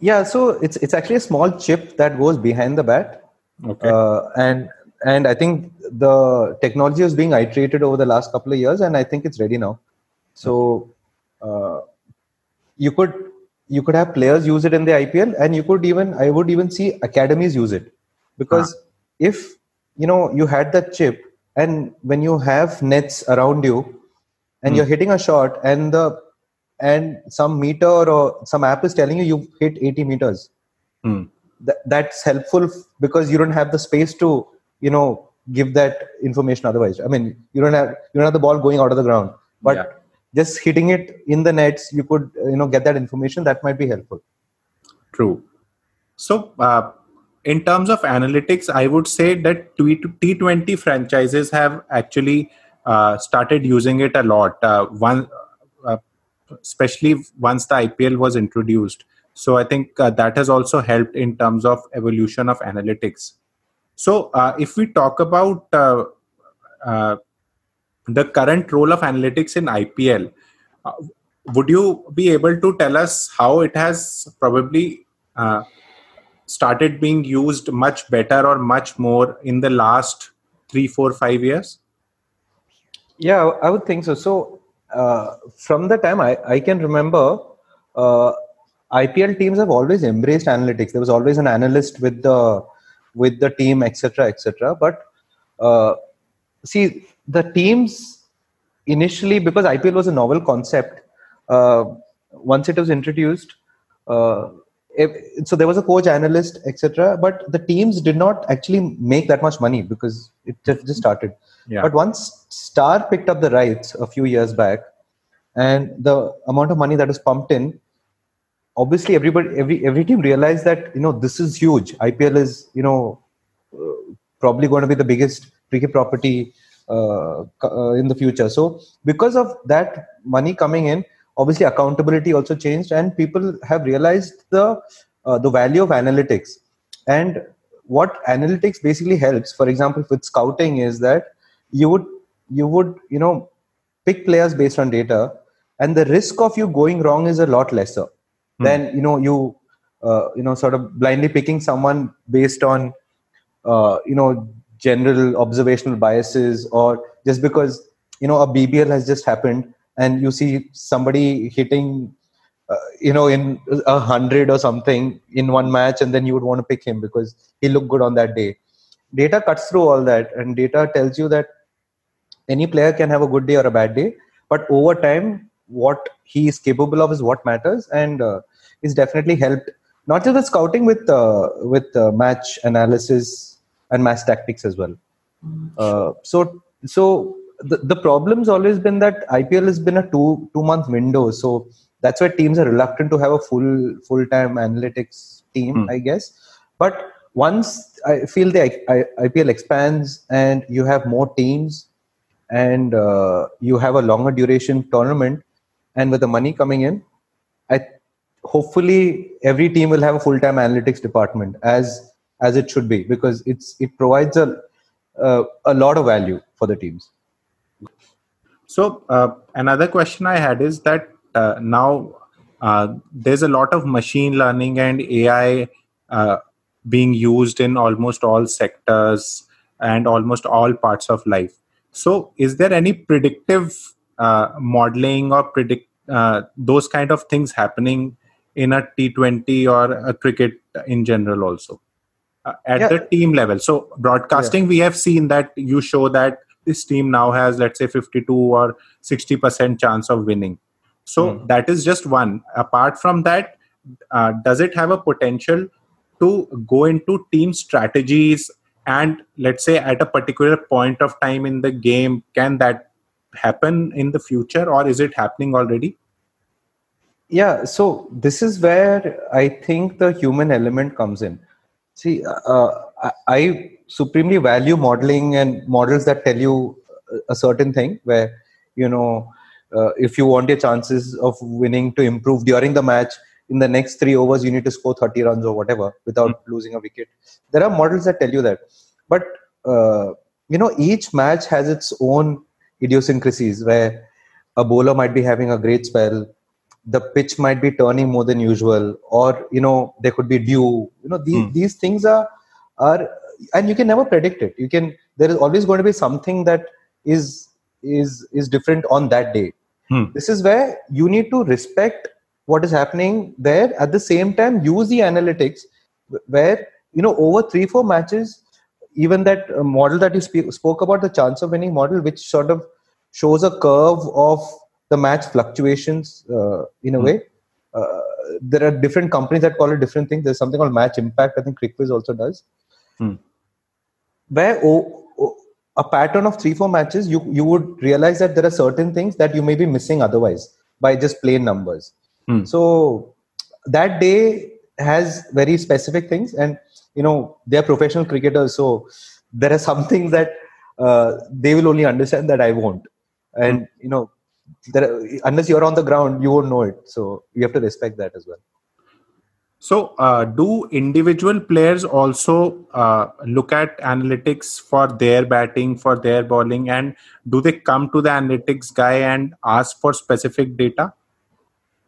Yeah, so it's it's actually a small chip that goes behind the bat, Okay. uh, and and I think the technology is being iterated over the last couple of years, and I think it's ready now. So uh, you could you could have players use it in the IPL, and you could even I would even see academies use it because if you know you had that chip, and when you have nets around you, and Hmm. you're hitting a shot, and the and some meter or some app is telling you you've hit 80 meters Hmm. that, that's helpful f- because you don't have the space to you know give that information otherwise i mean you don't have you don't have the ball going out of the ground but Yeah. just hitting it in the nets you could you know get that information that might be helpful True. So, uh, in terms of analytics, I would say that T- T20 franchises have actually uh, started using it a lot. Uh, one, especially once the IPL was introduced. So, I think uh, that has also helped in terms of evolution of analytics. So, uh, if we talk about uh, uh, the current role of analytics in IPL, uh, would you be able to tell us how it has probably uh, started being used much better or much more in the last three, four, five years? Yeah, I would think so. So, uh, from the time I, I can remember, uh, IPL teams have always embraced analytics. There was always an analyst with the with the team, etc., etc. But uh, see, the teams initially, because IPL was a novel concept, uh, once it was introduced, uh, if, so there was a coach, analyst, etc. But the teams did not actually make that much money because it just, just started. Yeah. But once Star picked up the rights a few years back, and the amount of money that was pumped in, obviously everybody, every every team realized that you know this is huge. IPL is you know uh, probably going to be the biggest cricket property uh, uh, in the future. So because of that money coming in, obviously accountability also changed, and people have realized the uh, the value of analytics. And what analytics basically helps for example with scouting is that you would you would you know pick players based on data and the risk of you going wrong is a lot lesser than you know you uh, you know sort of blindly picking someone based on uh, you know general observational biases or just because you know a bbl has just happened and you see somebody hitting uh, you know in a hundred or something in one match and then you would want to pick him because he looked good on that day. Data cuts through all that and data tells you that any player can have a good day or a bad day but over time what he is capable of is what matters and uh, is definitely helped not just with scouting with uh, with uh, match analysis and match tactics as well. Uh, so so the, the problem's always been that IPL has been a two two month window. So that's why teams are reluctant to have a full full time analytics team Hmm. I guess. But once I feel the I, I, IPL expands and you have more teams and uh, you have a longer duration tournament and with the money coming in i hopefully every team will have a full time analytics department as as it should be because it's it provides a uh, a lot of value for the teams So uh, another question I had is that uh, now uh, there's a lot of machine learning and AI uh, being used in almost all sectors and almost all parts of life. So is there any predictive uh, modeling or predict uh, those kind of things happening in a T20 or a cricket in general also? Uh, at Yeah. the team level so broadcasting we have seen that you show that this team now has let's say 52 or 60% chance of winning. So mm. that is just one. Apart from that uh, does it have a potential to go into team strategies and let's say at a particular point of time in the game can that happen in the future or is it happening already? Yeah so this is where i think the human element comes in. See uh, i supremely value modeling and models that tell you a certain thing where you know uh, if you want your chances of winning to improve during the match in the next three overs you need to score 30 runs or whatever without mm-hmm. losing a wicket there are models that tell you that but uh, you know each match has its own idiosyncrasies where a bowler might be having a great spell the pitch might be turning more than usual or you know there could be dew you know these, mm. these things are are and you can never predict it. You can there is always going to be something that is is is different on that day. Hmm. this is where you need to respect what is happening there. At the same time use the analytics where you know over three four matches even that model that you speak, spoke about the chance of winning model which sort of shows a curve of the match fluctuations uh, in a hmm. way. Uh, there are different companies that call it different things. There's something called match impact. I think CricViz also does hmm. where oh, oh, a pattern of three four matches you you would realize that there are certain things that you may be missing otherwise by just plain numbers hmm. so that day has very specific things and you know they're professional cricketers so there are some things that uh, they will only understand that i won't and hmm. you know there, unless you're on the ground you won't know it so you have to respect that as well so, uh, do individual players also uh, look at analytics for their batting, for their bowling, and do they come to the analytics guy and ask for specific data?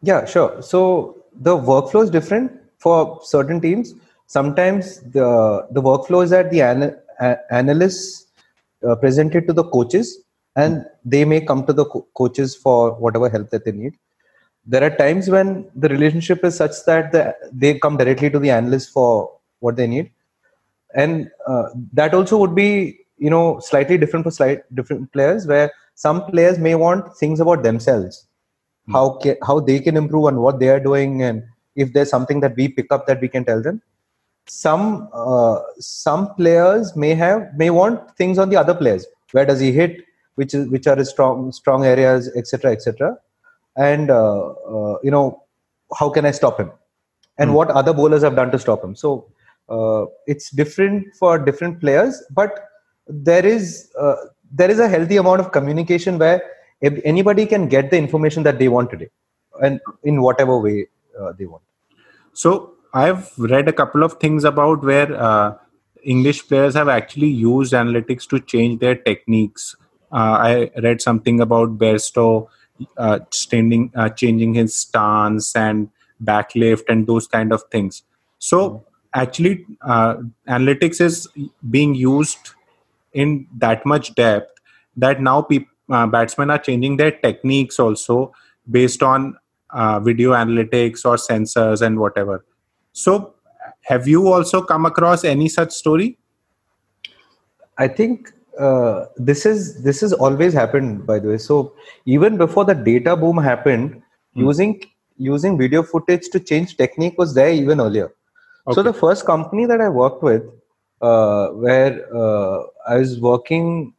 Yeah, sure. So, the workflow is different for certain teams. Sometimes the the workflow is that the ana- analysts uh, presented to the coaches, and they may come to the co- coaches for whatever help that they need there are times when the relationship is such that the, they come directly to the analyst for what they need. And uh, that also would be you know slightly different for slight different players where some players may want things about themselves. Mm. how ca- how they can improve on what they are doing and if there's something that we pick up that we can tell them. Some uh, some players may have may want things on the other players. Where does he hit? Which is which are his strong strong areas etc etc and uh, uh, you know how can I stop him, and mm. what other bowlers have done to stop him. So uh, it's different for different players, but there is there is a healthy amount of communication where anybody can get the information that they want today, and in whatever way they want. So I've read a couple of things about where uh, English players have actually used analytics to change their techniques. Uh, I read something about Bairstow uh, standing, uh, changing his stance and backlift and those kind of things. So actually, uh, analytics is being used in that much depth that now people, uh, batsmen are changing their techniques also based on uh, video analytics or sensors and whatever. So, have you also come across any such story? I think uh, this is this has always happened by the way so even before the data boom happened mm. using using video footage to change technique was there even earlier okay. so the first company that i worked with uh, where uh, i was working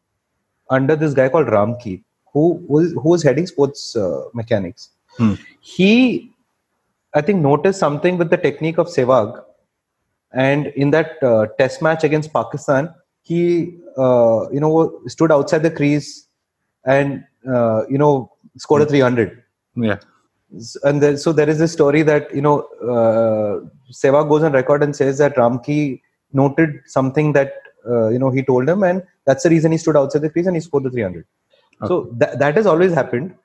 under this guy called ramki who was who was heading sports uh, mechanics mm. he i think noticed something with the technique of sehwag and in that uh, test match against pakistan he uh, you know stood outside the crease and uh, you know scored a 300 yeah. And there, so there is this story that you know uh, Sehwag goes on record and says that Ramki noted something that uh, you know he told him and that's the reason he stood outside the crease and he scored the 300 okay. so that, that has always happened.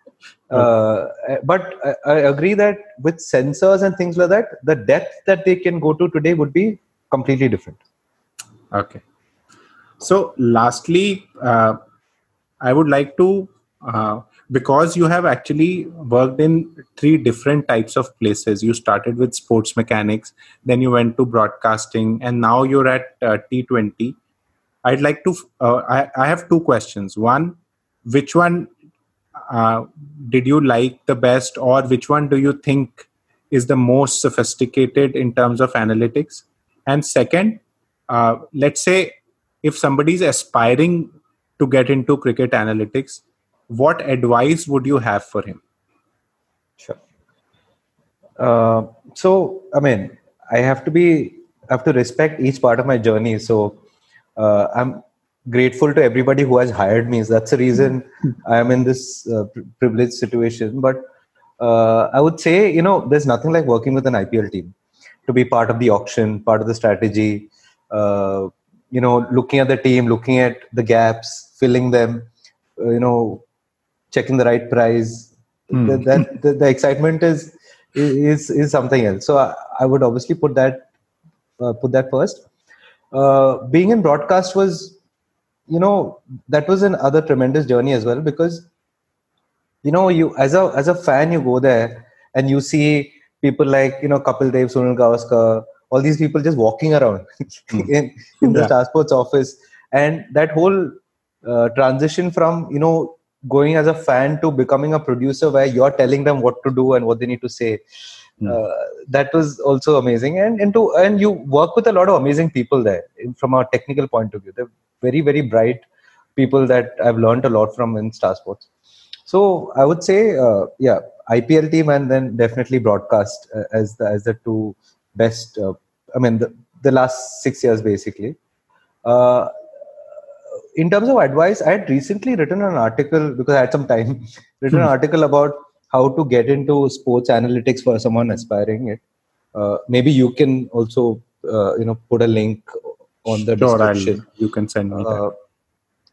Uh, but I, I, agree that with sensors and things like that the depth that they can go to today would be completely different. Okay so, lastly, uh, I would like to, uh, because you have actually worked in three different types of places. You started with sports mechanics, then you went to broadcasting, and now you're at uh, T20. I'd like to. Uh, I, I have two questions. One, which one uh, did you like the best, or which one do you think is the most sophisticated in terms of analytics? And second, uh, let's say if somebody is aspiring to get into cricket analytics, what advice would you have for him? Sure. Uh, so, I mean, I have to be, I have to respect each part of my journey. So, uh, I'm grateful to everybody who has hired me. So that's the reason I am in this uh, privileged situation. But uh, I would say, you know, there's nothing like working with an IPL team to be part of the auction, part of the strategy. Uh, you know, looking at the team, looking at the gaps, filling them. Uh, you know, checking the right price. Mm. The, that, the, the, excitement is is is something else. So I, I would obviously put that uh, put that first. Uh, being in broadcast was you know that was another tremendous journey as well because you know you as a as a fan you go there and you see people like you know Kapil Dev, Sunil Gavaskar, all these people just walking around mm. in, in the yeah. Star Sports office, and that whole uh, transition from you know going as a fan to becoming a producer where you're telling them what to do and what they need to say mm. uh, that was also amazing and into and you work with a lot of amazing people there from a technical point of view they're very very bright people that i've learned a lot from in star sports so i would say uh, yeah ipl team and then definitely broadcast uh, as the as the two best uh, i mean the, the last 6 years basically uh, in terms of advice, I had recently written an article because I had some time, written an hmm. article about how to get into sports analytics for someone aspiring it. Uh, maybe you can also, uh, you know, put a link on the sure, description. I'll, you can send me that. Uh,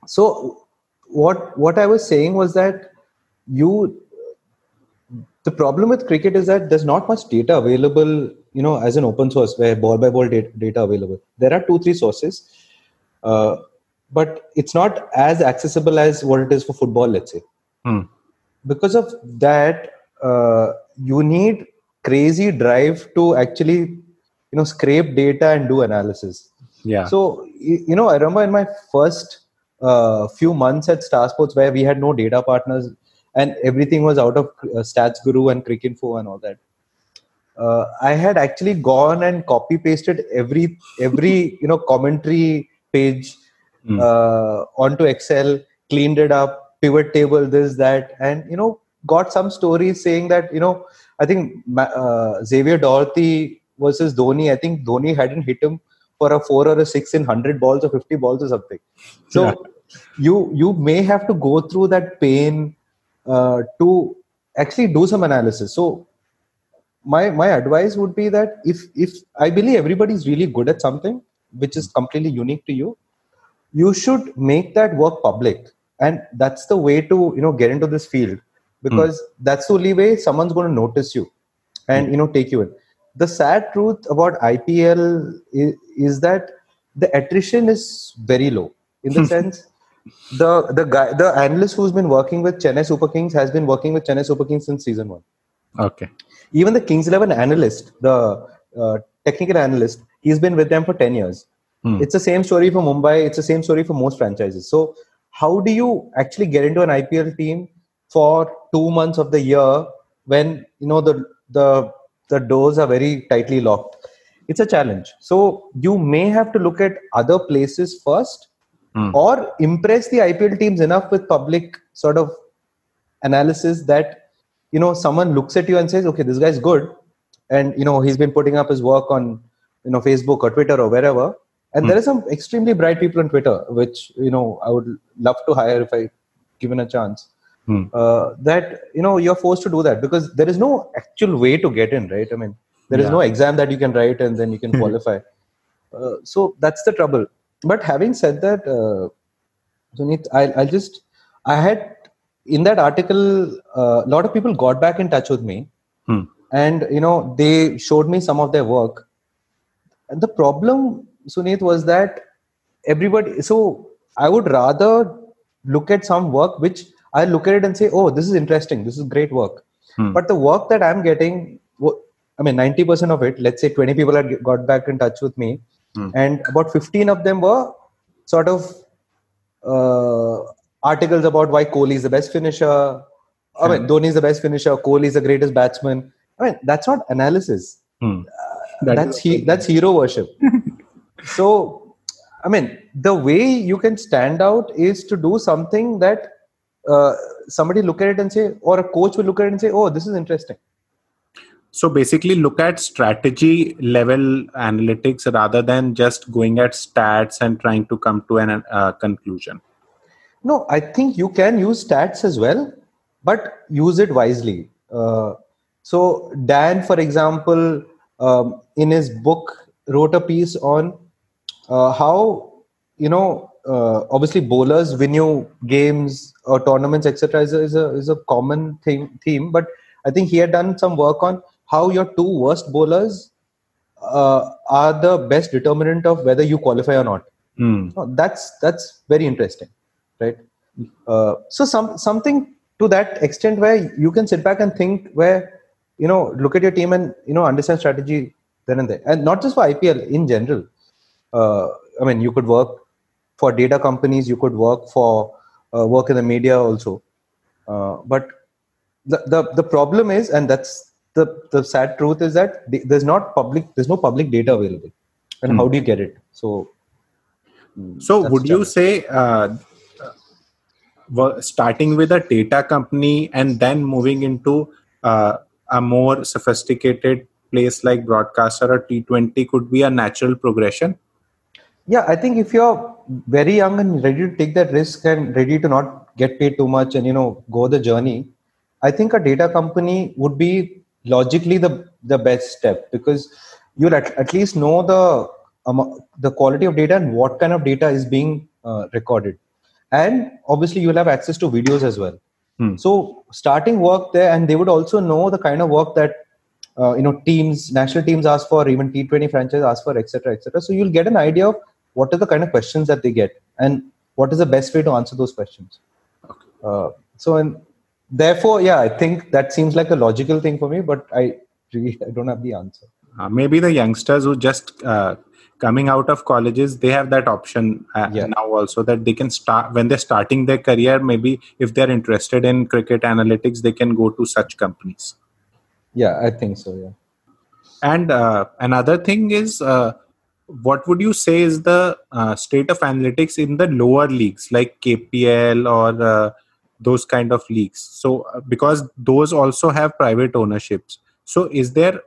so, what what I was saying was that you, the problem with cricket is that there's not much data available, you know, as an open source where ball by ball data, data available. There are two three sources. Uh, but it's not as accessible as what it is for football let's say hmm. because of that uh, you need crazy drive to actually you know scrape data and do analysis yeah so you know i remember in my first uh, few months at star sports where we had no data partners and everything was out of uh, stats guru and cricinfo and all that uh, i had actually gone and copy pasted every every you know commentary page mm. uh, onto Excel, cleaned it up, pivot table, this, that, and you know, got some stories saying that you know, I think uh, Xavier Doherty versus Dhoni. I think Dhoni hadn't hit him for a four or a six in hundred balls or fifty balls or something. So yeah. you you may have to go through that pain uh, to actually do some analysis. So my my advice would be that if if I believe everybody is really good at something which is completely unique to you, you should make that work public and that's the way to you know get into this field because mm. that's the only way someone's going to notice you and mm. you know take you in the sad truth about ipl is, is that the attrition is very low in the sense the the guy the analyst who's been working with chennai super kings has been working with chennai super kings since season 1 okay even the kings 11 analyst the uh, technical analyst he's been with them for 10 years Hmm. It's the same story for Mumbai. It's the same story for most franchises. So, how do you actually get into an IPL team for two months of the year when you know the the the doors are very tightly locked? It's a challenge. So you may have to look at other places first, hmm. or impress the IPL teams enough with public sort of analysis that you know someone looks at you and says, "Okay, this guy's good," and you know he's been putting up his work on you know Facebook or Twitter or wherever and there hmm. are some extremely bright people on twitter which you know i would love to hire if i given a chance hmm. uh, that you know you're forced to do that because there is no actual way to get in right i mean there is yeah. no exam that you can write and then you can hmm. qualify uh, so that's the trouble but having said that uh, Sunit, I'll, I'll just i had in that article uh, a lot of people got back in touch with me hmm. and you know they showed me some of their work and the problem Sunit, was that everybody. So I would rather look at some work which I look at it and say, "Oh, this is interesting. This is great work." Hmm. But the work that I'm getting, I mean, ninety percent of it. Let's say twenty people had got back in touch with me, hmm. and about fifteen of them were sort of uh, articles about why Kohli is the best finisher. I mean, Dhoni is the best finisher. Kohli is the greatest batsman. I mean, that's not analysis. Hmm. That that's he, that's hero worship. so, I mean, the way you can stand out is to do something that uh, somebody look at it and say, or a coach will look at it and say, "Oh, this is interesting." So basically, look at strategy level analytics rather than just going at stats and trying to come to an uh, conclusion. No, I think you can use stats as well, but use it wisely. Uh, so Dan, for example, um, in his book, wrote a piece on uh, how you know uh, obviously bowlers win you games or tournaments, etc. Is a, is a is a common thing theme, but I think he had done some work on how your two worst bowlers uh, are the best determinant of whether you qualify or not. Hmm. that's that's very interesting right? Uh, so some something to that extent where you can sit back and think where you know look at your team and you know understand strategy then and there. And not just for ipl in general. Uh, i mean you could work for data companies you could work for uh, work in the media also. Uh, but the, the the problem is and that's the the sad truth is that there's not public there's no public data available. And mm. how do you get it? So so would you say uh, starting with a data company and then moving into uh, a more sophisticated place like broadcaster or T20 could be a natural progression? Yeah, I think if you're very young and ready to take that risk and ready to not get paid too much and you know go the journey, I think a data company would be logically the the best step because you'll at, at least know the um, the quality of data and what kind of data is being uh, recorded and obviously you'll have access to videos as well hmm. so starting work there and they would also know the kind of work that uh, you know teams national teams ask for even t20 franchise ask for etc etc so you'll get an idea of what are the kind of questions that they get and what is the best way to answer those questions okay. uh, so and therefore yeah i think that seems like a logical thing for me but i really i don't have the answer uh, maybe the youngsters who just uh, coming out of colleges they have that option uh, yeah. now also that they can start when they're starting their career maybe if they're interested in cricket analytics they can go to such companies. Yeah i think so yeah. And uh, another thing is uh, what would you say is the uh, state of analytics in the lower leagues like kpl or uh, those kind of leagues? So uh, because those also have private ownerships. So is there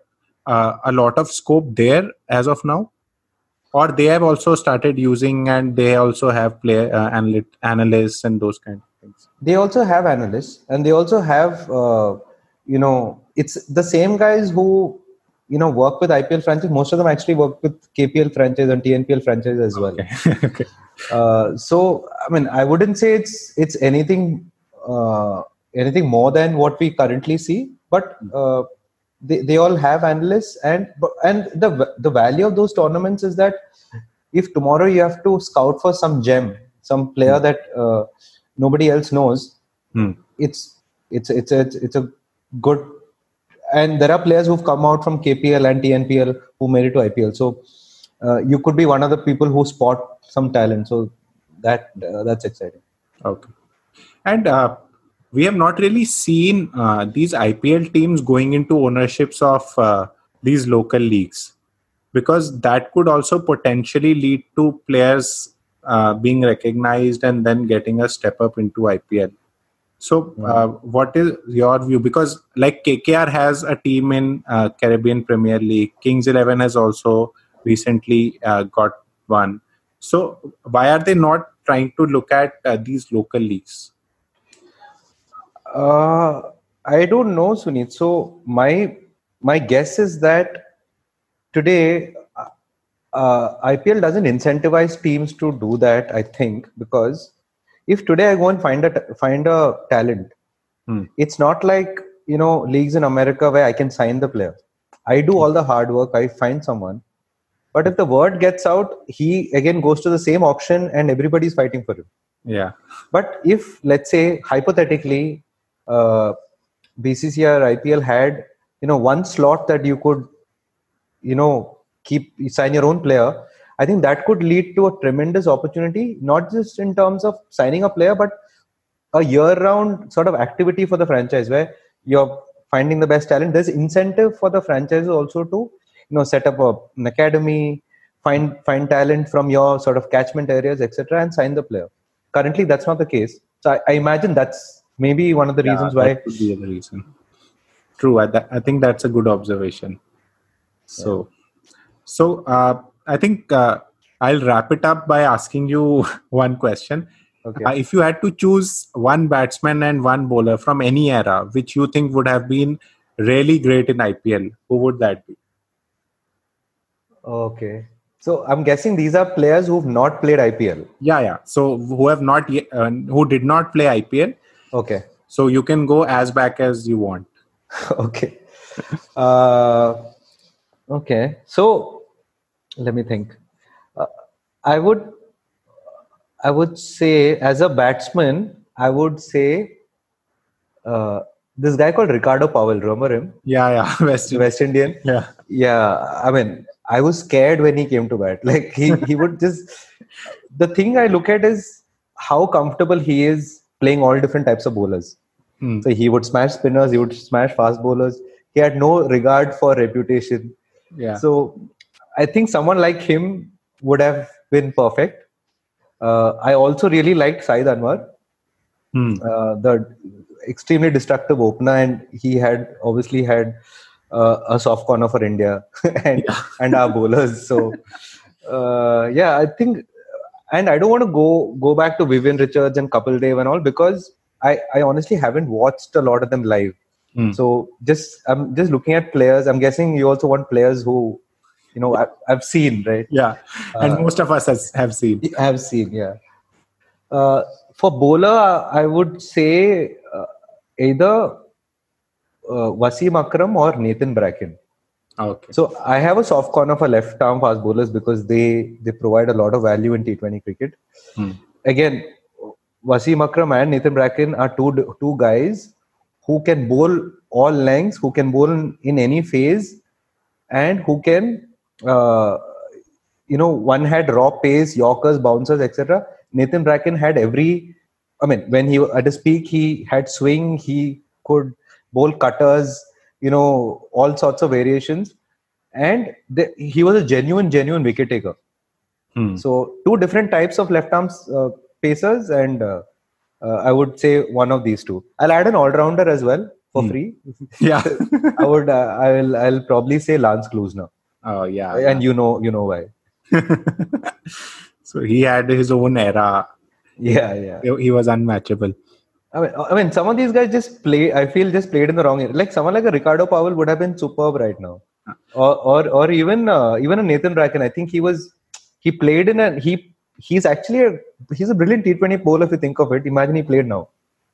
a lot of scope there as of now or they have also started using and they also have play uh, analyt- analysts and those kind of things they also have analysts and they also have uh, you know it's the same guys who you know work with ipl franchise most of them actually work with kpl franchise and tnpl franchise as well okay. okay. Uh, so i mean i wouldn't say it's it's anything uh, anything more than what we currently see but uh, they, they all have analysts and and the the value of those tournaments is that if tomorrow you have to scout for some gem some player mm. that uh, nobody else knows mm. it's it's it's a, it's a good and there are players who've come out from KPL and TNPL who made it to IPL so uh, you could be one of the people who spot some talent so that uh, that's exciting okay and uh, we have not really seen uh, these IPL teams going into ownerships of uh, these local leagues because that could also potentially lead to players uh, being recognized and then getting a step up into IPL. So, uh, what is your view? Because like KKR has a team in uh, Caribbean Premier League, Kings Eleven has also recently uh, got one. So, why are they not trying to look at these local leagues? Uh, I don't know, Sunit. So my my guess is that today uh, uh IPL doesn't incentivize teams to do that. I think because if today I go and find a find a talent, hmm. it's not like you know leagues in America where I can sign the player. I do all the hard work. I find someone, but if the word gets out, he again goes to the same auction and everybody's fighting for him. Yeah. But if let's say hypothetically uh, BCCI or IPL had you know one slot that you could you know keep sign your own player. I think that could lead to a tremendous opportunity, not just in terms of signing a player, but a year-round sort of activity for the franchise where you're finding the best talent. There's incentive for the franchise also to, you know, set up a, an academy, find find talent from your sort of catchment areas, etc., and sign the player. Currently, that's not the case. So I, I imagine that's maybe one of the Yeah, reasons that why. could be the reason. True. I, th- I think that's a good observation. So, so uh, I think uh, I'll wrap it up by asking you one question. Okay. Uh, if you had to choose one batsman and one bowler from any era, which you think would have been really great in IPL, who would that be? Okay. So I'm guessing these are players who've not played IPL. Yeah, yeah. So who have not yet, uh, who did not play IPL. Okay. So you can go as back as you want. okay. Uh, okay. So let me think. Uh, I would, I would say, as a batsman, I would say uh, this guy called Ricardo Powell. Remember him? Yeah, yeah. West. West Indian. Yeah. Yeah. I mean, I was scared when he came to bat. Like he, he would just. The thing I look at is how comfortable he is playing all different types of bowlers. Hmm. So he would smash spinners, he would smash fast bowlers. He had no regard for reputation. Yeah. So I think someone like him would have been perfect. Uh, I also really liked Saeed Anwar, Hmm. uh, the extremely destructive opener, and he had obviously had uh, a soft corner for India and and our bowlers. So uh, yeah, I think, and I don't want to go go back to Vivian Richards and Kapil Dev and all because I I honestly haven't watched a lot of them live. Hmm. So just I'm just looking at players. I'm guessing you also want players who, you know, I, I've seen right. Yeah. and Uh, most of us has, have seen. Have seen, yeah. Uh, for bowler, I would say uh, either uh, Wasim Akram or Nathan Bracken. Okay. So I have a soft corner for left arm fast bowlers because they they provide a lot of value in T20 cricket. Hmm. Again, Wasim Akram and Nathan Bracken are two two guys who can bowl all lengths, who can bowl in, in any phase, and who can uh, you know one had raw pace, Yorkers, bouncers, etc. Nathan Bracken had every. I mean, when he at his peak, he had swing. He could bowl cutters. You know, all sorts of variations, and the, he was a genuine, genuine wicket taker. Hmm. So two different types of left arm uh, pacers, and uh, uh, I would say one of these two. I'll add an all rounder as well for Hmm. free. Yeah. I would. Uh, I will. I'll probably say Lance Klusener, oh, yeah. and you know, you know why. so he had his own era. Yeah, yeah. He he was unmatchable. I mean, I mean, some of these guys just play. I feel just played in the wrong area. Like someone like a Ricardo Powell would have been superb right now, or or or even uh, even a Nathan Bracken. I think he was he played in a he he's actually a he's a brilliant T20 bowler if you think of it. Imagine he played now.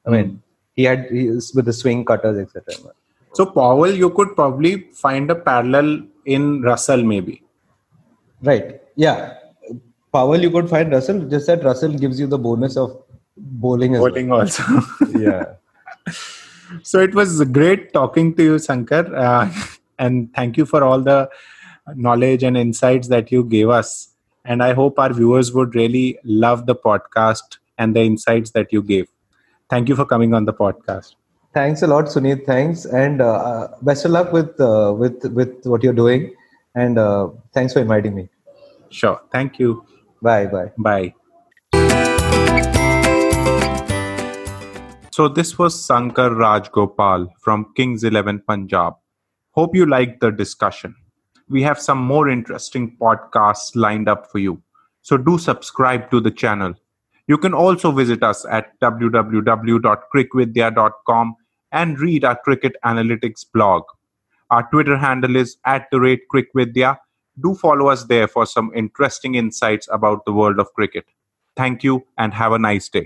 I mean, he had he with the swing cutters etc. So Powell, you could probably find a parallel in Russell, maybe. Right. Yeah. Powell, you could find Russell. Just that Russell gives you the bonus of bowling Bowling also. Yeah. so it was great talking to you, Sankar, uh, and thank you for all the knowledge and insights that you gave us. And I hope our viewers would really love the podcast and the insights that you gave. Thank you for coming on the podcast. Thanks a lot, Sunit. Thanks, and uh, uh, best of luck with uh, with with what you're doing. And uh, thanks for inviting me. Sure. Thank you. Bye, bye. Bye. So this was Sankar Rajgopal from Kings 11 Punjab. Hope you liked the discussion. We have some more interesting podcasts lined up for you. So do subscribe to the channel. You can also visit us at www.crickvidya.com and read our cricket analytics blog. Our Twitter handle is at the rate crickvidya. Do follow us there for some interesting insights about the world of cricket. Thank you and have a nice day.